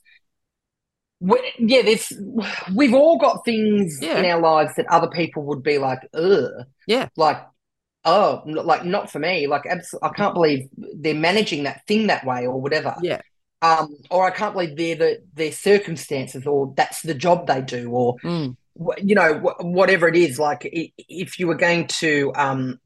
we, yeah there's we've all got things Yeah. in our lives that other people would be like ugh Yeah. like oh like not for me like abs- I can't believe they're managing that thing that way or whatever yeah, um or I can't believe they're the their circumstances or that's the job they do or mm, you know wh- whatever it is like if you were going to um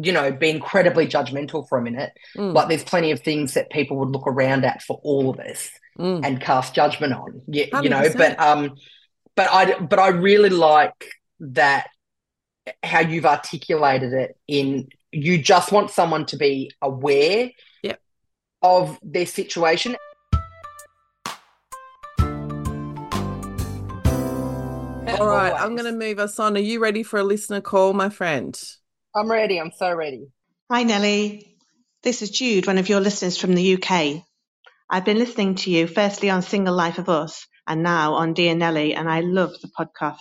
you know be incredibly judgmental for a minute mm, like there's plenty of things that people would look around at for all of us mm, and cast judgment on yeah you know but um but I but I really like that how you've articulated it in you just want someone to be aware. Of their situation. All right, I'm going to move us on. Are you ready for a listener call, my friend? I'm ready. I'm so ready. Hi, Nelly. This is Jude, one of your listeners from the UK. I've been listening to you firstly on Single Life of Us and now on Dear Nelly, and I love the podcasts.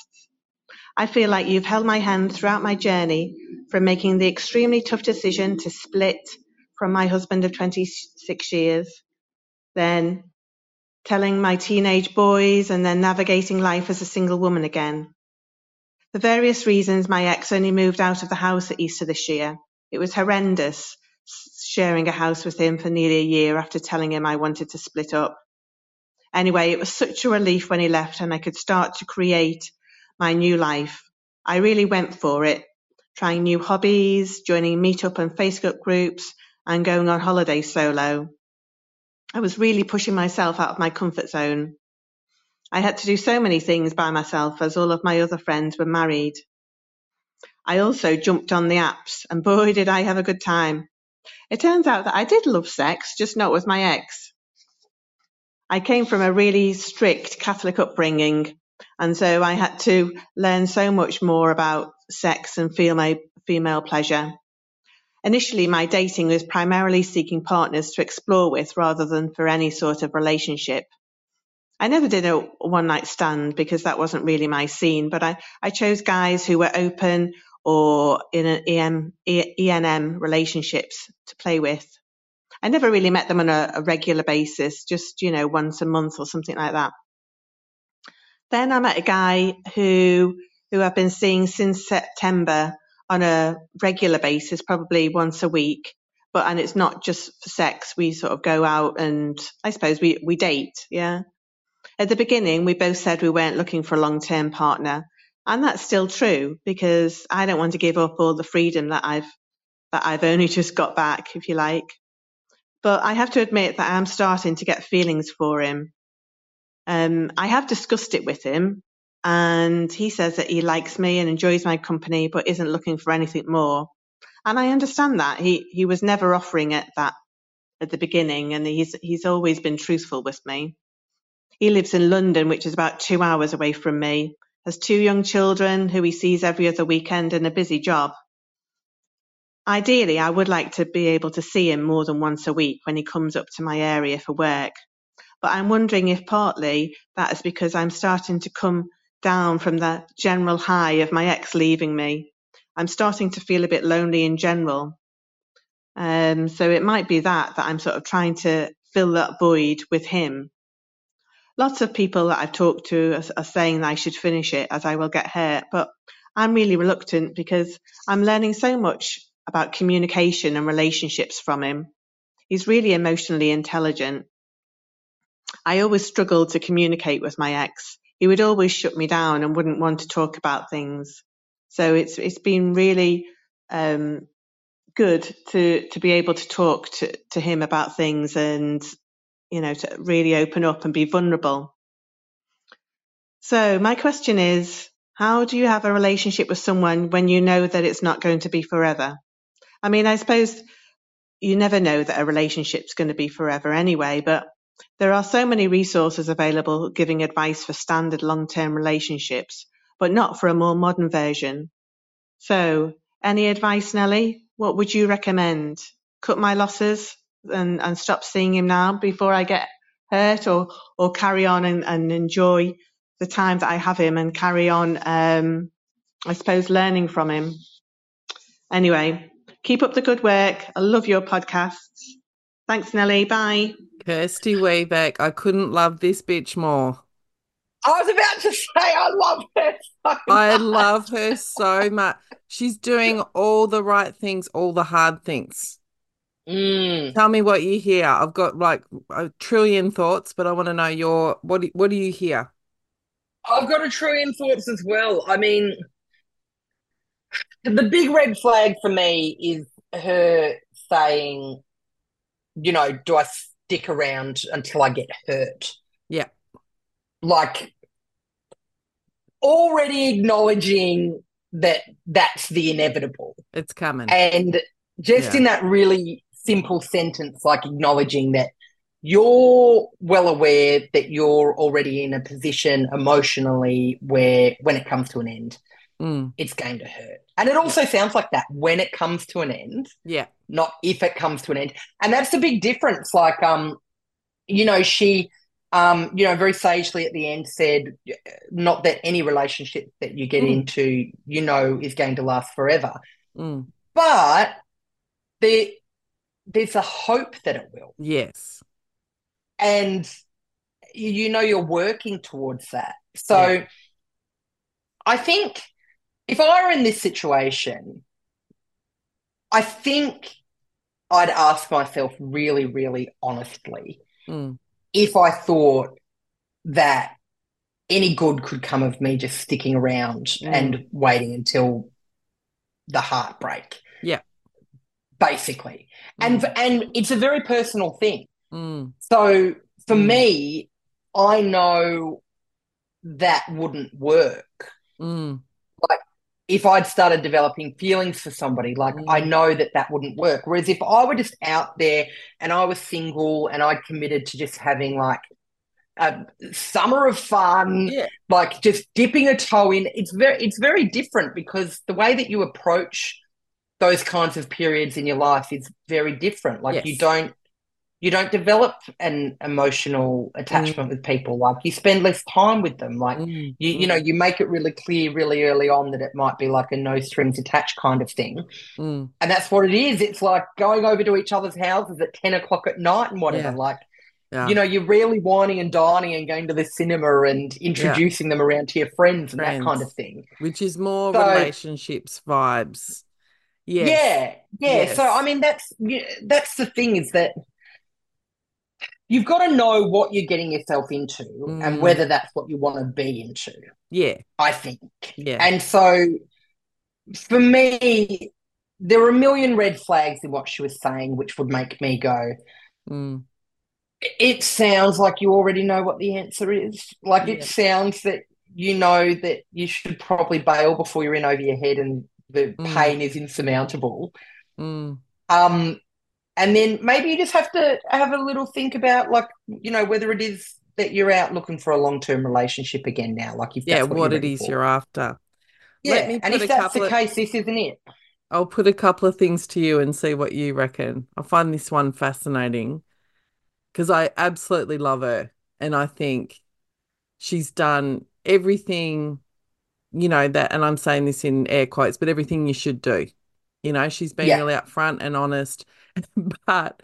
I feel like you've held my hand throughout my journey from making the extremely tough decision to split from my husband of 26 years, then telling my teenage boys, and then navigating life as a single woman again. For various reasons, my ex only moved out of the house at Easter this year. It was horrendous sharing a house with him for nearly a year after telling him I wanted to split up. Anyway, it was such a relief when he left and I could start to create my new life. I really went for it, trying new hobbies, joining meetup and Facebook groups, and going on holiday solo. I was really pushing myself out of my comfort zone. I had to do so many things by myself as all of my other friends were married. I also jumped on the apps and boy did I have a good time. It turns out that I did love sex, just not with my ex. I came from a really strict Catholic upbringing and so I had to learn so much more about sex and female, female pleasure. Initially, my dating was primarily seeking partners to explore with rather than for any sort of relationship. I never did a one night stand because that wasn't really my scene, but I, I chose guys who were open or in an EM, ENM relationships to play with. I never really met them on a, a regular basis, just, you know, once a month or something like that. Then I met a guy who, who I've been seeing since September on a regular basis, probably once a week. But, and it's not just for sex. We sort of go out and I suppose we, we date. Yeah. At the beginning, we both said we weren't looking for a long term partner. And that's still true because I don't want to give up all the freedom that I've, that I've only just got back, if you like. But I have to admit that I'm starting to get feelings for him. Um, I have discussed it with him and he says that he likes me and enjoys my company, but isn't looking for anything more. And I understand that he, he was never offering it that at the beginning and he's, he's always been truthful with me. He lives in London, which is about two hours away from me, has two young children who he sees every other weekend and a busy job. Ideally, I would like to be able to see him more than once a week when he comes up to my area for work. But I'm wondering if partly that is because I'm starting to come down from the general high of my ex leaving me. I'm starting to feel a bit lonely in general. Um, so it might be that, that I'm sort of trying to fill that void with him. Lots of people that I've talked to are, are saying that I should finish it as I will get hurt, but I'm really reluctant because I'm learning so much about communication and relationships from him. He's really emotionally intelligent. I always struggled to communicate with my ex. He would always shut me down and wouldn't want to talk about things. So it's it's been really um, good to to be able to talk to, to him about things and you know to really open up and be vulnerable. So my question is, how do you have a relationship with someone when you know that it's not going to be forever? I mean, I suppose you never know that a relationship's going to be forever anyway, but there are so many resources available giving advice for standard long-term relationships, but not for a more modern version. So, any advice, Nelly? What would you recommend? Cut my losses and, and stop seeing him now before I get hurt or, or carry on and, and enjoy the time that I have him and carry on, um, I suppose, learning from him. Anyway, keep up the good work. I love your podcasts. Thanks, Nelly. Bye. Kirsty Webeck, I couldn't love this bitch more. I was about to say I love her so I love her so much. She's doing all the right things, all the hard things. Mm. Tell me what you hear. I've got like a trillion thoughts, but I want to know your what do, what do you hear? I've got a trillion thoughts as well. I mean, the big red flag for me is her saying, you know, do I stick around until I get hurt? Yeah. Like, already acknowledging that that's the inevitable. It's coming. And just Yeah. in that really simple sentence, like acknowledging that you're well aware that you're already in a position emotionally where when it comes to an end, Mm, it's going to hurt. And it also sounds like that when it comes to an end, yeah. Not if it comes to an end. And that's the big difference. Like, um, you know, she, um, you know, very sagely at the end said, not that any relationship that you get Mm. into, you know, is going to last forever, Mm, but there, there's a hope that it will, yes. and you, you know, you're working towards that. So, Yeah. I think if I were in this situation, I think I'd ask myself really, really honestly Mm, if I thought that any good could come of me just sticking around Mm. and waiting until the heartbreak. Yeah. Basically. And and it's a very personal thing. mm, So for Mm. me, I know that wouldn't work. mm, if I'd started developing feelings for somebody, like Mm. I know that that wouldn't work. Whereas if I were just out there and I was single and I'd committed to just having like a summer of fun, Yeah. like just dipping a toe in, it's very it's very different because the way that you approach those kinds of periods in your life is very different. Like you don't you don't develop an emotional attachment with people. Like you spend less time with them. Like mm, you, you know, you make it really clear really early on that it might be like a no strings attached kind of thing. mm, And that's what it is. It's like going over to each other's houses at 10 o'clock at night and whatever. Yeah. Like, yeah. you know, you're really wining and dining and going to the cinema and introducing them around to your friends and that kind of thing. which is more So- relationships vibes. Yes. Yeah, yeah. Yes. So I mean, that's that's the thing is that you've got to know what you're getting yourself into Mm. and whether that's what you want to be into. Yeah. I think. Yeah. And so for me, there were a million red flags in what she was saying, which would make me go, Mm, it sounds like you already know what the answer is. Like Yeah. it sounds that you know that you should probably bail before you're in over your head and the Mm. pain is insurmountable. mm, Um, and then maybe you just have to have a little think about, like, you know, whether it is that you're out looking for a long term relationship again now, like if yeah. that's what, What it is for. you're after. Yeah, Let me and if that's the of- case, this isn't it. I'll put a couple of things to you and see what you reckon. I find this one fascinating because I absolutely love her. And I think she's done everything, you know, that, and I'm saying this in air quotes, but everything you should do. You know, she's been Yeah. really upfront and honest. But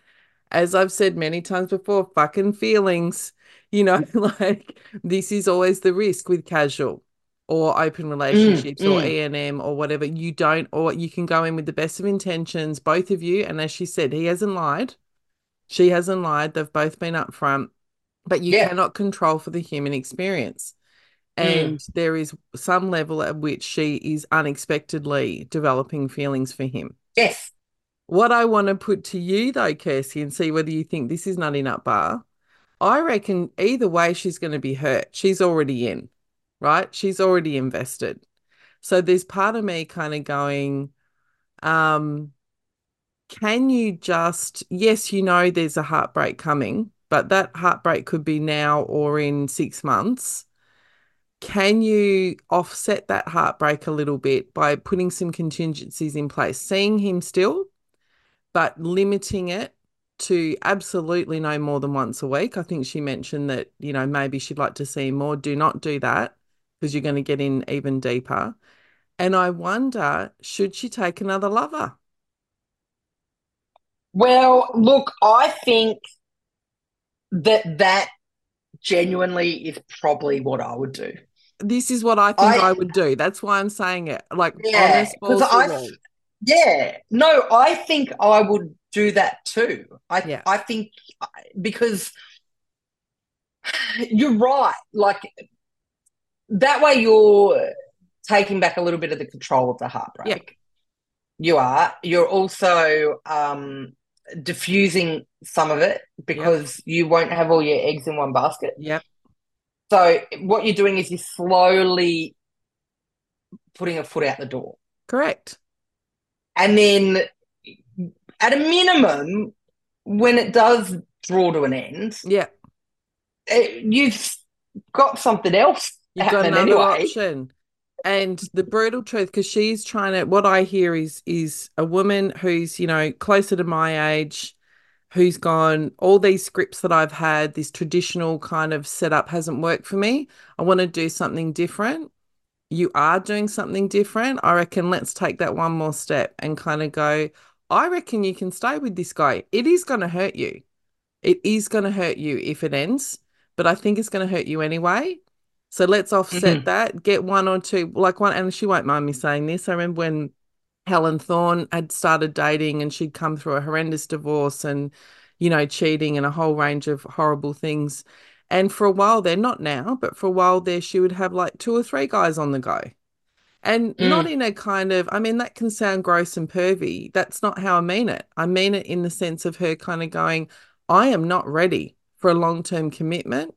as I've said many times before, fucking feelings, you know, like this is always the risk with casual or open relationships or mm. ENM or whatever. You don't, or you can go in with the best of intentions, both of you. And as she said, he hasn't lied. She hasn't lied. They've both been upfront, but you Yeah. cannot control for the human experience. Mm. And there is some level at which she is unexpectedly developing feelings for him. Yes. What I want to put to you though, Kirsty, and see whether you think this is nutty nut bar. I reckon either way she's going to be hurt. She's already in, right? She's already invested. So there's part of me kind of going, um, can you just, yes, you know there's a heartbreak coming, but that heartbreak could be now or in six months. Can you offset that heartbreak a little bit by putting some contingencies in place, seeing him still, but limiting it to absolutely no more than once a week? I think she mentioned that, you know, maybe she'd like to see more. Do not do that because you're going to get in even deeper. And I wonder, should she take another lover? Well, look, I think that that genuinely is probably what I would do. This is what I think I, I- would do. That's why I'm saying it. Like Yeah, honest balls 'cause to I-. Yeah, no, I think I would do that too. I Yeah. I think because you're right. Like that way, you're taking back a little bit of the control of the heartbreak. You are. You're also um, diffusing some of it because you won't have all your eggs in one basket. Yep. So what you're doing is you're slowly putting a foot out the door. Correct. And then at a minimum, when it does draw to an end, Yeah. it, you've got something else You've got another anyway. option. And the brutal truth, because she's trying to, what I hear is is a woman who's, you know, closer to my age, who's gone, all these scripts that I've had, this traditional kind of setup hasn't worked for me. I want to do something different. You are doing something different. I reckon let's take that one more step and kind of go, I reckon you can stay with this guy. It is going to hurt you. It is going to hurt you if it ends, but I think it's going to hurt you anyway. So let's offset Mhm. that. Get one or two, like one, and she won't mind me saying this. I remember when Helen Thorn had started dating and she'd come through a horrendous divorce and, you know, cheating and a whole range of horrible things. And for a while there, not now, but for a while there, she would have like two or three guys on the go. And not in a kind of, I mean, that can sound gross and pervy. That's not how I mean it. I mean it in the sense of her kind of going, I am not ready for a long term commitment.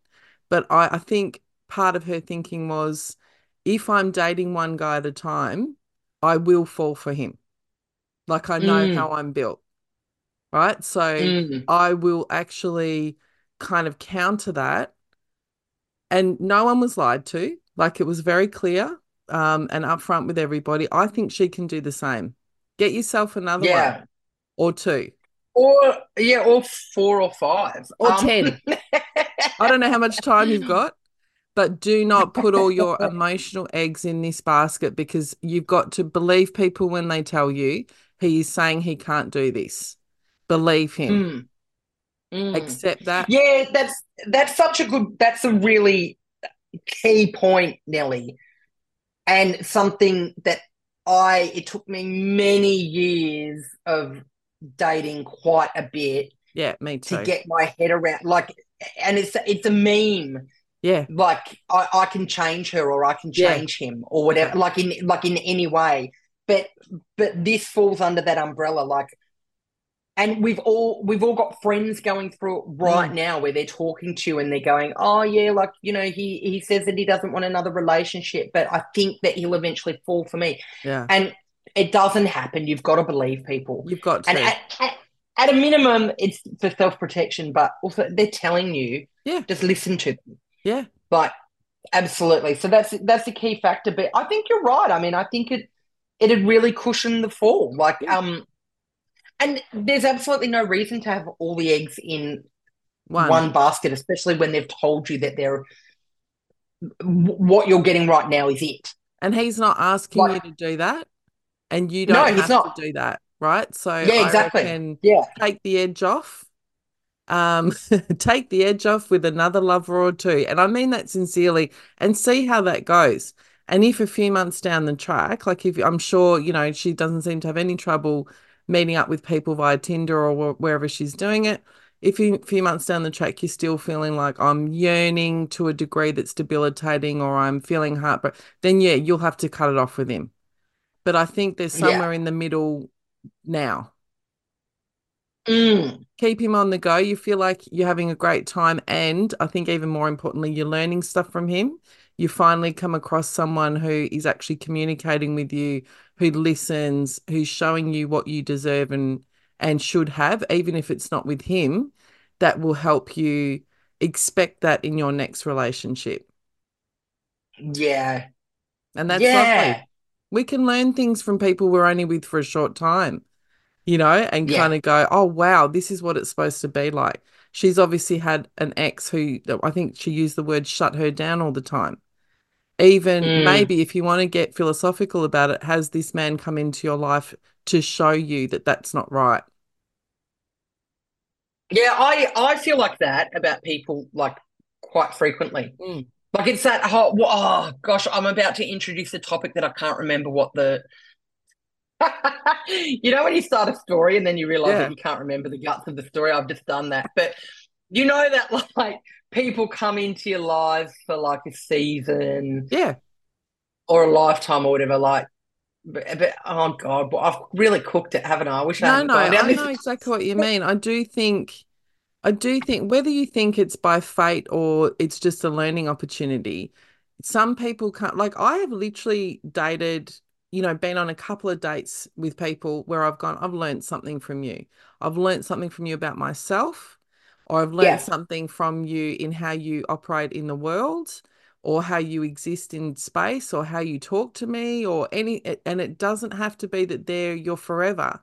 But I, I think part of her thinking was, if I'm dating one guy at a time, I will fall for him. Like I know Mm. how I'm built. Right. So Mm. I will actually kind of counter that. And no one was lied to. Like it was very clear um, and upfront with everybody. I think she can do the same. Get yourself another Yeah. one or two. Or yeah, or four or five. Or Um, 10. I don't know how much time you've got, but do not put all your emotional eggs in this basket because you've got to believe people when they tell you he is saying he can't do this. Believe him. Mm. Mm. Accept that. Yeah, that's that's such a good that's a really key point, Nelly. And something that I it took me many years of dating quite a bit Yeah, me too. to get my head around like and it's it's a meme yeah, like I, I can change her or I can Yeah. change him or whatever like in like in any way but but this falls under that umbrella like and we've all we've all got friends going through it right Mm. now where they're talking to you and they're going oh yeah like you know he he says that he doesn't want another relationship but I think that he'll eventually fall for me yeah. and it doesn't happen you've got to believe people You've got to. and at, at, at a minimum it's for self-protection but also they're telling you Yeah. just listen to them yeah, but absolutely. So that's that's the key factor. But I think you're right. I mean, I think it it'd really cushion the fall. Like, Yeah. um, and there's absolutely no reason to have all the eggs in one. one, basket, especially when they've told you that they're what you're getting right now is it. And he's not asking Like- you to do that, and you don't he's have not. to do that, right? So Yeah, I exactly. Yeah, take the edge off. Um, take the edge off with another lover or two, and I mean that sincerely, and see how that goes. And if a few months down the track, like if I'm sure you know she doesn't seem to have any trouble meeting up with people via Tinder or wherever she's doing it. If a few months down the track you're still feeling like I'm yearning to a degree that's debilitating or I'm feeling heartbreak, then yeah, you'll have to cut it off with him. But I think there's Yeah. somewhere in the middle now. Mm, Keep him on the go. You feel like you're having a great time. And I think even more importantly, you're learning stuff from him. You finally come across someone who is actually communicating with you, who listens, who's showing you what you deserve and and should have, even if it's not with him, that will help you expect that in your next relationship. yeah, And that's yeah, lovely. We can learn things from people we're only with for a short time, you know, and Yeah. kind of go, oh, wow, this is what it's supposed to be like. She's obviously had an ex who I think she used the word shut her down all the time. Even Mm. maybe if you want to get philosophical about it, has this man come into your life to show you that that's not right? yeah. I I feel like that about people like quite frequently. Mm. Like it's that whole, oh gosh, I'm about to introduce a topic that I can't remember what the. you know, when you start a story and then you realize Yeah. that you can't remember the guts of the story, I've just done that. But you know that like people come into your lives for like a season Yeah. or a lifetime or whatever. Like, but, but oh god, but I've really cooked it, haven't I? I wish I No, hadn't no, gone down I this. know exactly what you mean. I do think, I do think whether you think it's by fate or it's just a learning opportunity, some people can't like I have literally dated, you know, been on a couple of dates with people where I've gone, I've learned something from you. I've learned something from you about myself, or I've learned Yeah. something from you in how you operate in the world, or how you exist in space, or how you talk to me, or any and it doesn't have to be that they're your forever.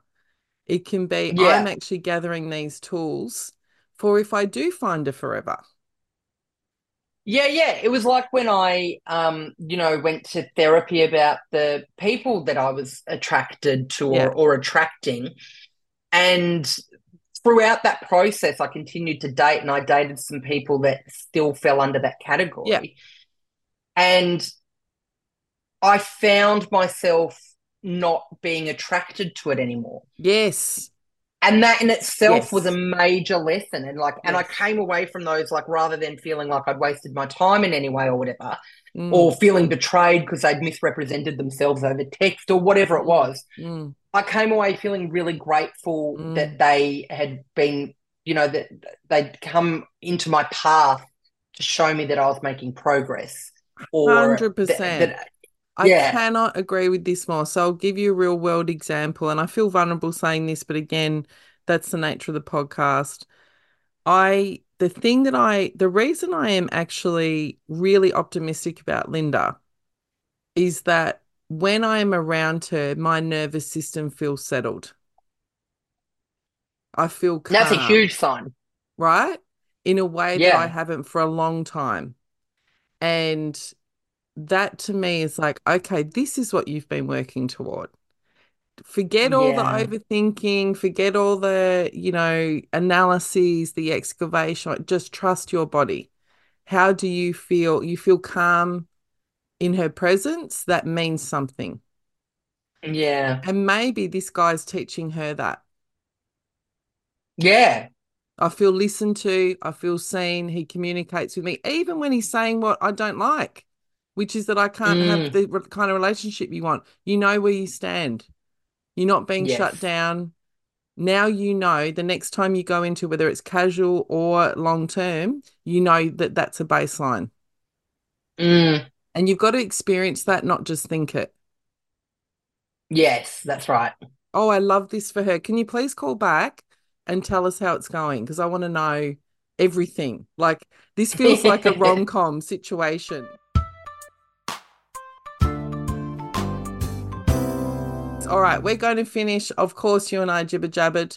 It can be I'm actually gathering these tools for if I do find a forever. Yeah, yeah. It was like when I, um, you know, went to therapy about the people that I was attracted to or, Yeah. or attracting. And throughout that process, I continued to date and I dated some people that still fell under that category. Yeah. And I found myself not being attracted to it anymore. Yes. And that in itself Yes. was a major lesson. And like, and I came away from those like rather than feeling like I'd wasted my time in any way or whatever, Mm, or feeling betrayed because they'd misrepresented themselves over text or whatever it was. mm, I came away feeling really grateful Mm. that they had been, you know, that they'd come into my path to show me that I was making progress. Or 100%. that- I Yeah. cannot agree with this more. So I'll give you a real world example, and I feel vulnerable saying this, but again, that's the nature of the podcast. I the thing that I the reason I am actually really optimistic about Linda is that when I am around her, my nervous system feels settled. I feel calm, that's a huge sign. right? In a way that I haven't for a long time. And that to me is like, okay, this is what you've been working toward. Forget all the overthinking, forget all the, you know, analyses, the excavation. Just trust your body. How do you feel? You feel calm in her presence? That means something. Yeah. And maybe this guy's teaching her that. Yeah. I feel listened to, I feel seen, he communicates with me, even when he's saying what I don't like, which is that I can't Mm. have the re- kind of relationship you want. You know where you stand. You're not being shut down. Now you know the next time you go into whether it's casual or long term, you know that that's a baseline. Mm. And you've got to experience that, not just think it. Yes, that's right. Oh, I love this for her. Can you please call back and tell us how it's going? Because I want to know everything. Like, this feels like a rom com situation. All right, we're going to finish. Of course, you and I jibber jabbered.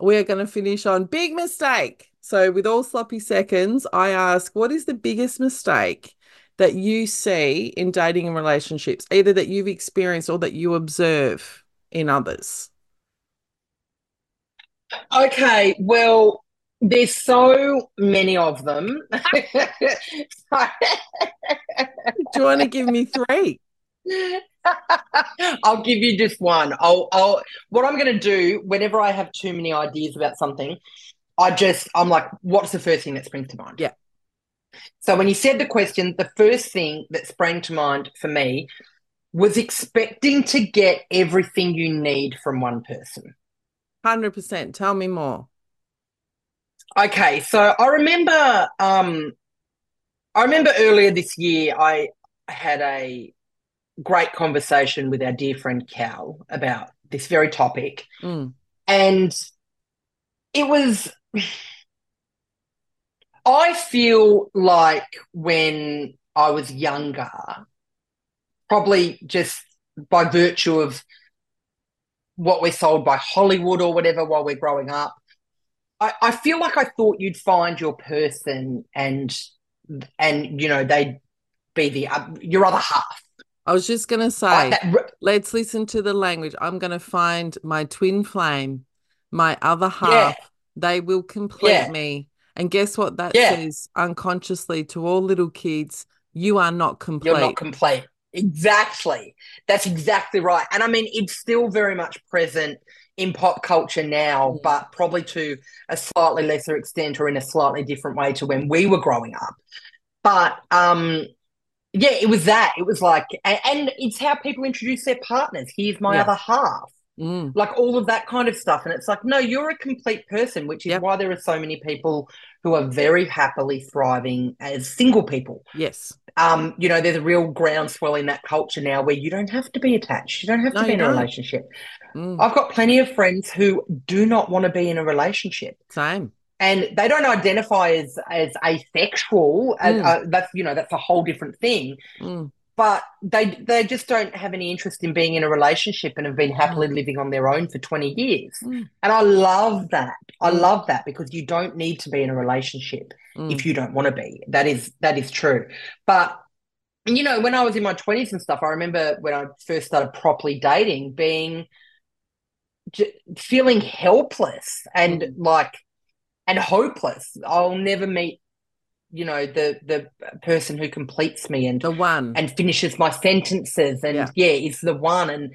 We're going to finish on big mistake. So, with all sloppy seconds, I ask, what is the biggest mistake that you see in dating and relationships, either that you've experienced or that you observe in others? Okay, well, there's so many of them. Do you want to give me three? I'll give you just one. I'll, I'll, what I'm going to do whenever I have too many ideas about something, I just, I'm like, what's the first thing that springs to mind? Yeah. So when you said the question, the first thing that sprang to mind for me was expecting to get everything you need from one person. 100%. Tell me more. Okay, so I remember um I remember earlier this year I had a great conversation with our dear friend Cal about this very topic Mm, and it was I feel like when I was younger probably just by virtue of what we're sold by Hollywood or whatever while we're growing up I, I feel like I thought you'd find your person and and you know they'd be the uh, your other half. I was just going to Like say, let's listen to the language. I'm going to find my twin flame, my other half. Yeah. They will complete Yeah. me. And guess what that Yeah. says unconsciously to all little kids? You are not complete. you're not complete. Exactly. That's exactly right. And I mean, it's still very much present in pop culture now, but probably to a slightly lesser extent or in a slightly different way to when we were growing up. But um, yeah, it was that. It was like, and, and it's how people introduce their partners. Here's my Yeah. other half. Mm. like all of that kind of stuff. And it's like, no, you're a complete person, which is Yep. why there are so many people who are very happily thriving as single people. Yes. Um, you know, there's a real groundswell in that culture now where you don't have to be attached, you don't have to No, be in a don't. relationship. Mm. I've got plenty of friends who do not want to be in a relationship. Same. And they don't identify as as asexual. Mm. uh, that's you know that's a whole different thing. Mm. But they they just don't have any interest in being in a relationship and have been happily living on their own for twenty years. Mm. And I love that. I Mm. love that because you don't need to be in a relationship Mm. if you don't want to be. That is that is true. But you know, when I was in my twenties and stuff, I remember when I first started properly dating, being feeling helpless and Mm. like and hopeless. I'll never meet, you know, the the person who completes me and The one. and finishes my sentences and Yeah. yeah. is the one and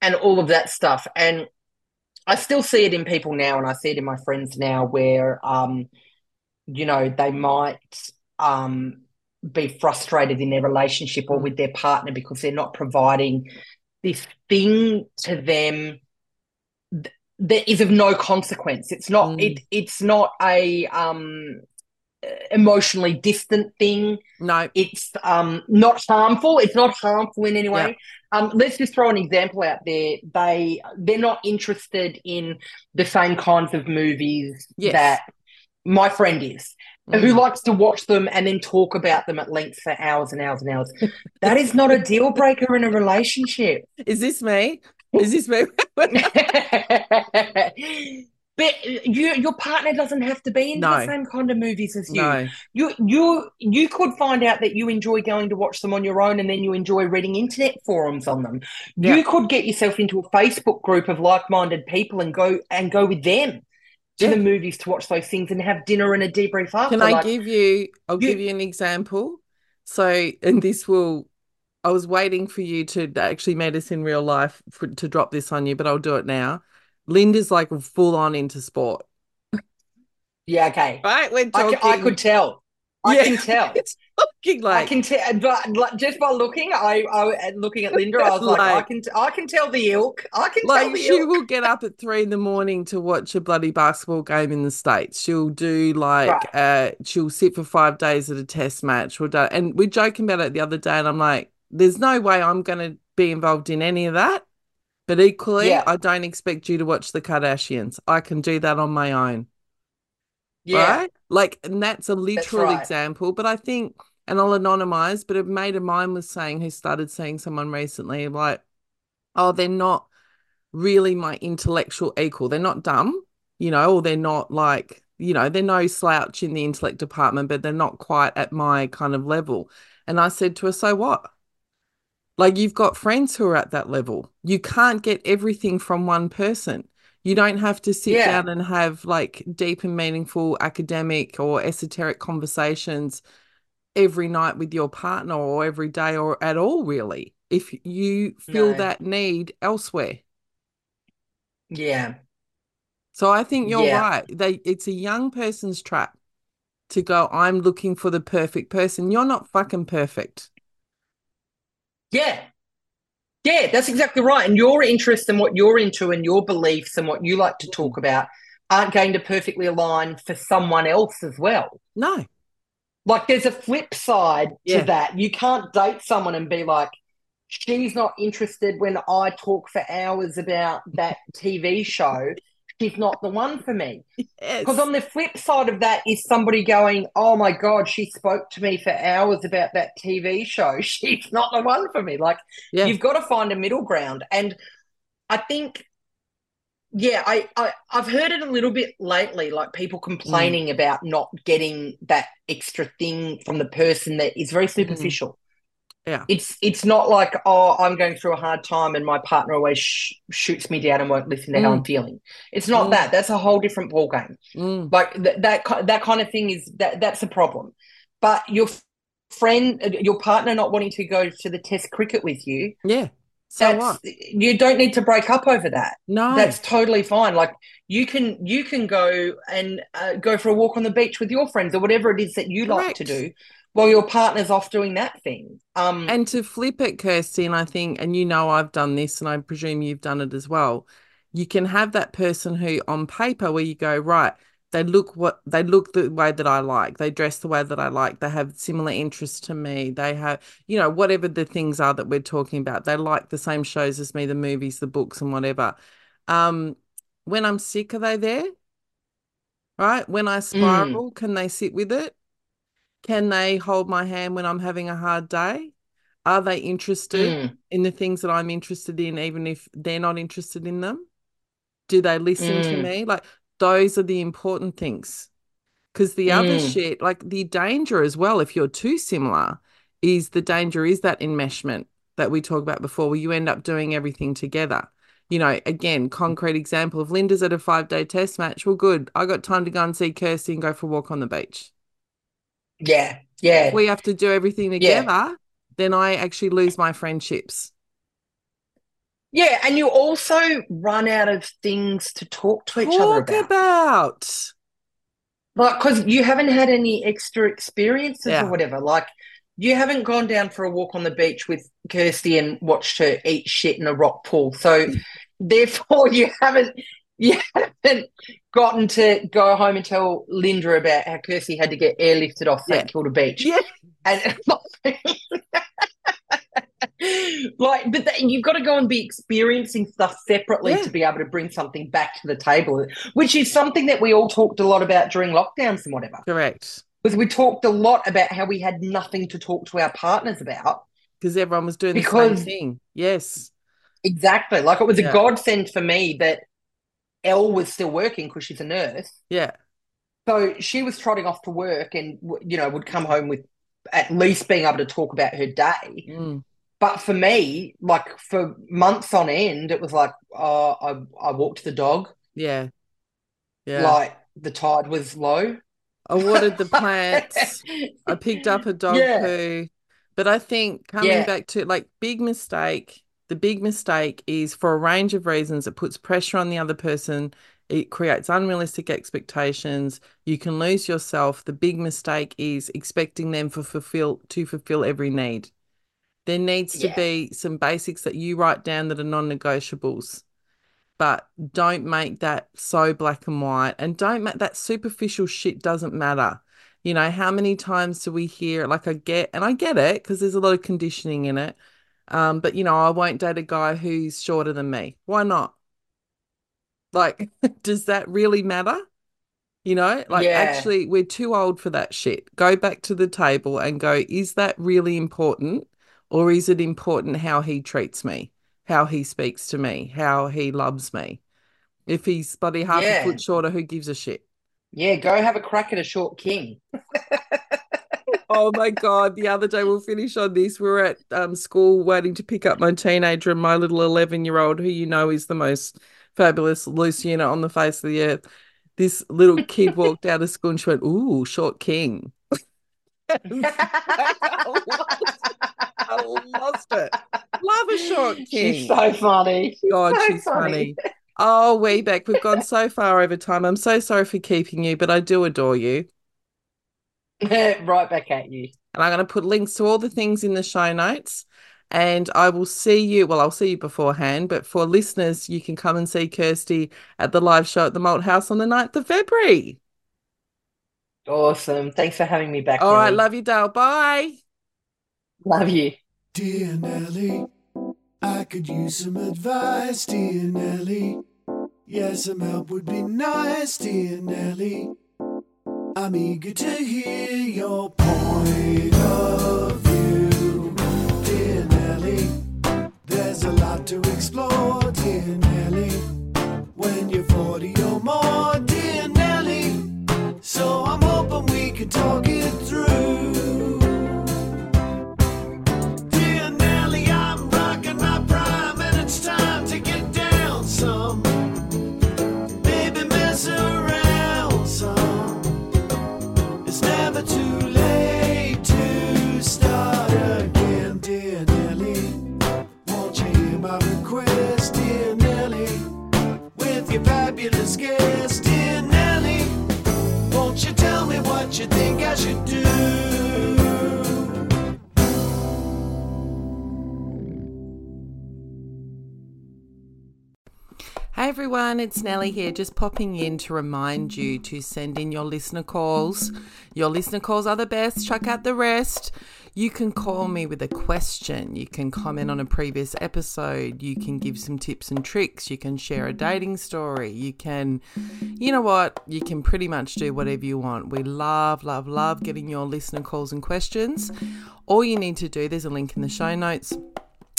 and all of that stuff and i still see it in people now and i see it in my friends now where um you know they might um be frustrated in their relationship or with their partner because they're not providing this thing to them that is of no consequence it's not Mm. it it's not a um emotionally distant thing no. it's um not harmful it's not harmful in any way um let's just throw an example out there they they're not interested in the same kinds of movies Yes. that my friend is who Mm. likes to watch them and then talk about them at length for hours and hours and hours that is not a deal breaker in a relationship Is this me? Is this me? but you, your partner doesn't have to be into the same kind of movies as you no. you you you could find out that you enjoy going to watch them on your own and then you enjoy reading internet forums on them Yeah. you could get yourself into a facebook group of like-minded people and go and go with them to Yeah. the movies to watch those things and have dinner and a debrief after Can I like, give you? I'll you- give you an example. So, and this will. I was waiting for you to actually meet us in real life for, to drop this on you, but I'll do it now. Linda's like full on into sport, yeah okay right? We're I, talking. ca- I could tell i Yeah. can tell It's talking I like can tell, but just by looking, I, I looking at Linda, I was like, I can, I can tell the ilk. I can tell like the she ilk. will get up at three in the morning to watch a bloody basketball game in the states. She'll do like uh she'll sit for five days at a test match. We'll do, and we're joking about it the other day, and I'm like, there's no way I'm gonna be involved in any of that. But equally, Yeah. I don't expect you to watch the Kardashians. I can do that on my own. Yeah, Right? Like, and that's a literal right. example. But I think, and I'll anonymize, but a mate of mine was saying who started seeing someone recently, like, oh, they're not really my intellectual equal. They're not dumb, you know, or they're not like, you know, they're no slouch in the intellect department, but they're not quite at my kind of level. And I said to her, so what? Like, you've got friends who are at that level. You can't get everything from one person. You don't have to sit Yeah. down and have like deep and meaningful academic or esoteric conversations every night with your partner or every day or at all, really, if you feel No. that need elsewhere. yeah, So I think you're Yeah. right. They it's a young person's trap to go, I'm looking for the perfect person. You're not fucking perfect. Yeah, yeah. That's exactly right. And your interests and what you're into and your beliefs and what you like to talk about aren't going to perfectly align for someone else as well. No. Like, there's a flip side Yeah. to that. You can't date someone and be like, she's not interested when I talk for hours about that TV show. She's not the one for me. Yes. Because on the flip side of that is somebody going, Oh my God, she spoke to me for hours about that TV show. She's not the one for me. Like, Yeah. you've got to find a middle ground. And I think, yeah, I, I, I've heard it a little bit lately, like people mm. complaining about not getting that extra thing from the person that is very mm-hmm. superficial. Yeah. It's it's not like oh I'm going through a hard time and my partner always sh- shoots me down and won't listen to how Mm. I'm feeling. It's not Mm. that. That's a whole different ballgame Mm, like th- that that kind of thing is that that's a problem but your friend your partner not wanting to go to the test cricket with you yeah. So that's what? you don't need to break up over that No. that's totally fine like you can you can go and uh, go for a walk on the beach with your friends or whatever it is that you like to do while your partner's off doing that thing. Um, And to flip it, Kirsty, and I think, and you know, I've done this, and I presume you've done it as well. You can have that person who, on paper, where you go, right, they look what they look the way that I like, they dress the way that I like, they have similar interests to me, they have, you know, whatever the things are that we're talking about, they like the same shows as me, the movies, the books, and whatever. Um, when I'm sick, are they there? Right? When I spiral, can they sit with it? Can they hold my hand when I'm having a hard day? Are they interested mm, in the things that I'm interested in, even if they're not interested in them? Do they listen to mm, me? Like, those are the important things. Because the other mm. shit, like the danger as well, if you're too similar, is the danger is that enmeshment that we talked about before, where you end up doing everything together. You know, again, concrete example of Linda's at a five day test match. Well, good. I got time to go and see Kirsty and go for a walk on the beach. Yeah, If yeah, we have to do everything yeah. together, then I actually lose my friendships. Yeah, and you also run out of things to talk to each other Talk about. about. Like, because you haven't had any extra experiences Yeah. or whatever. Like, you haven't gone down for a walk on the beach with Kirsty and watched her eat shit in a rock pool. So, mm. therefore, you haven't you haven't gotten to go home and tell Linda about how Kirsty had to get airlifted off St Yeah. Kilda Beach. Yeah. And like, but that, you've got to go and be experiencing stuff separately Yeah. to be able to bring something back to the table, which is something that we all talked a lot about during lockdowns and whatever. Correct. Because we talked a lot about how we had nothing to talk to our partners about. Because everyone was doing the same thing. Yes. Exactly. Like it was Yeah. a godsend for me that Elle was still working because she's a nurse. Yeah. So she was trotting off to work and, you know, would come home with at least being able to talk about her day. Mm. But for me, like for months on end, it was like, uh, I, I walked the dog, Yeah. Yeah. like the tide was low. I watered the plants. I picked up a dog Yeah. poo. But I think coming Yeah. back to like big mistake, the big mistake is for a range of reasons. It puts pressure on the other person. It creates unrealistic expectations. You can lose yourself. The big mistake is expecting them for fulfill to fulfill every need. There needs to Yeah. be some basics that you write down that are non-negotiables. But don't make that so black and white and don't make that superficial shit doesn't matter. You know, how many times do we hear like I get and I get it because there's a lot of conditioning in it. Um, but you know, I won't date a guy who's shorter than me. Why not? Like, does that really matter? You know, like Yeah. actually, we're too old for that shit. Go back to the table and go, is that really important? Or is it important how he treats me, how he speaks to me, how he loves me? If he's bloody half a foot shorter, who gives a shit? Yeah, go have a crack at a short king. Oh my God. The other day, we'll finish on this. We were at um, school waiting to pick up my teenager and my little 11 year old, who you know is the most fabulous loose unit on the face of the earth. This little kid walked out of school and she went, Ooh, short king. I lost it. Love a short king. She's so funny. She's God, so she's funny. Oh, Webeck, we've gone so far over time. I'm so sorry for keeping you, but I do adore you. right back at you. And I'm going to put links to all the things in the show notes. And I will see you. Well, I'll see you beforehand, but for listeners, you can come and see Kirsty at the live show at the Malthouse on the 9th of February. Awesome. Thanks for having me back. All right, Nelly. love you, Dale. Bye. Love you. Dear Nelly, I could use some advice, dear Nelly. Yeah, some help would be nice, dear Nelly. I'm eager to hear your point of view, dear Nelly. There's a lot to explore, dear Nelly. When you're 40 or more, dear Nelly. So I'm hoping we can talk Hey everyone, it's Nelly here, just popping in to remind you to send in your listener calls. Your listener calls are the best, chuck out the rest. You can call me with a question, you can comment on a previous episode, you can give some tips and tricks, you can share a dating story, you can, you know what, you can pretty much do whatever you want. We love, love, love getting your listener calls and questions. All you need to do, there's a link in the show notes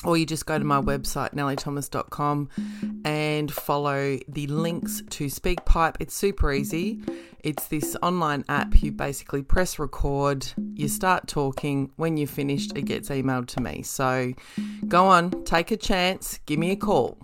or you just go to my website, nellythomas.com, and follow the links to SpeakPipe. It's super easy. It's this online app. You basically press record, you start talking. When you're finished, it gets emailed to me. So go on, take a chance, give me a call.